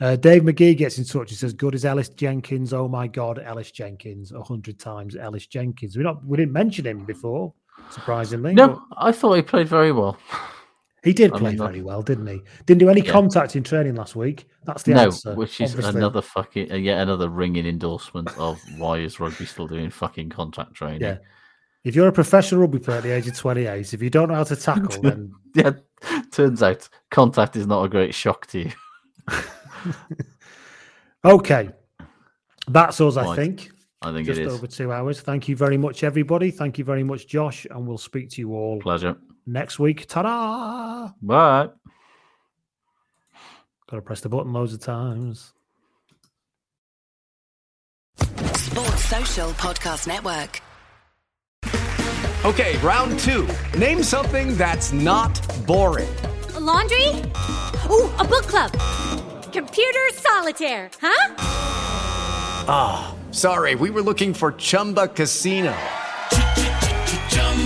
D: Uh, Dave McGee gets in touch. He says, "Good as Ellis Jenkins. Oh my God, Ellis Jenkins. A hundred times Ellis Jenkins. We not we didn't mention him before, surprisingly.
E: No,
D: but
E: I thought he played very well.
D: He did
E: I
D: play
E: mean,
D: very well, didn't he? Didn't do any
E: Yeah.
D: contact in training last week. That's the answer.
E: no,
D: answer.
E: which is
D: obviously.
E: another fucking uh, yet another ringing endorsement of why is rugby still doing fucking contact training?
D: Yeah. If you're a professional rugby player at the age of 28, if you don't know how to tackle, then
E: yeah. Turns out contact is not a great shock to you.
D: okay. That's us, I think.
E: I think
D: Just
E: it is.
D: over two hours. Thank you very much, everybody. Thank you very much, Josh, and we'll speak to you all
E: Pleasure.
D: Next week. Ta-da!
E: Bye.
D: Got to press the button loads of times.
F: Sports Social Podcast Network.
G: Okay, round two. Name something that's not boring.
H: A laundry? Ooh, a book club. Computer solitaire, huh?
G: Ah, sorry, we were looking for Chumba Casino.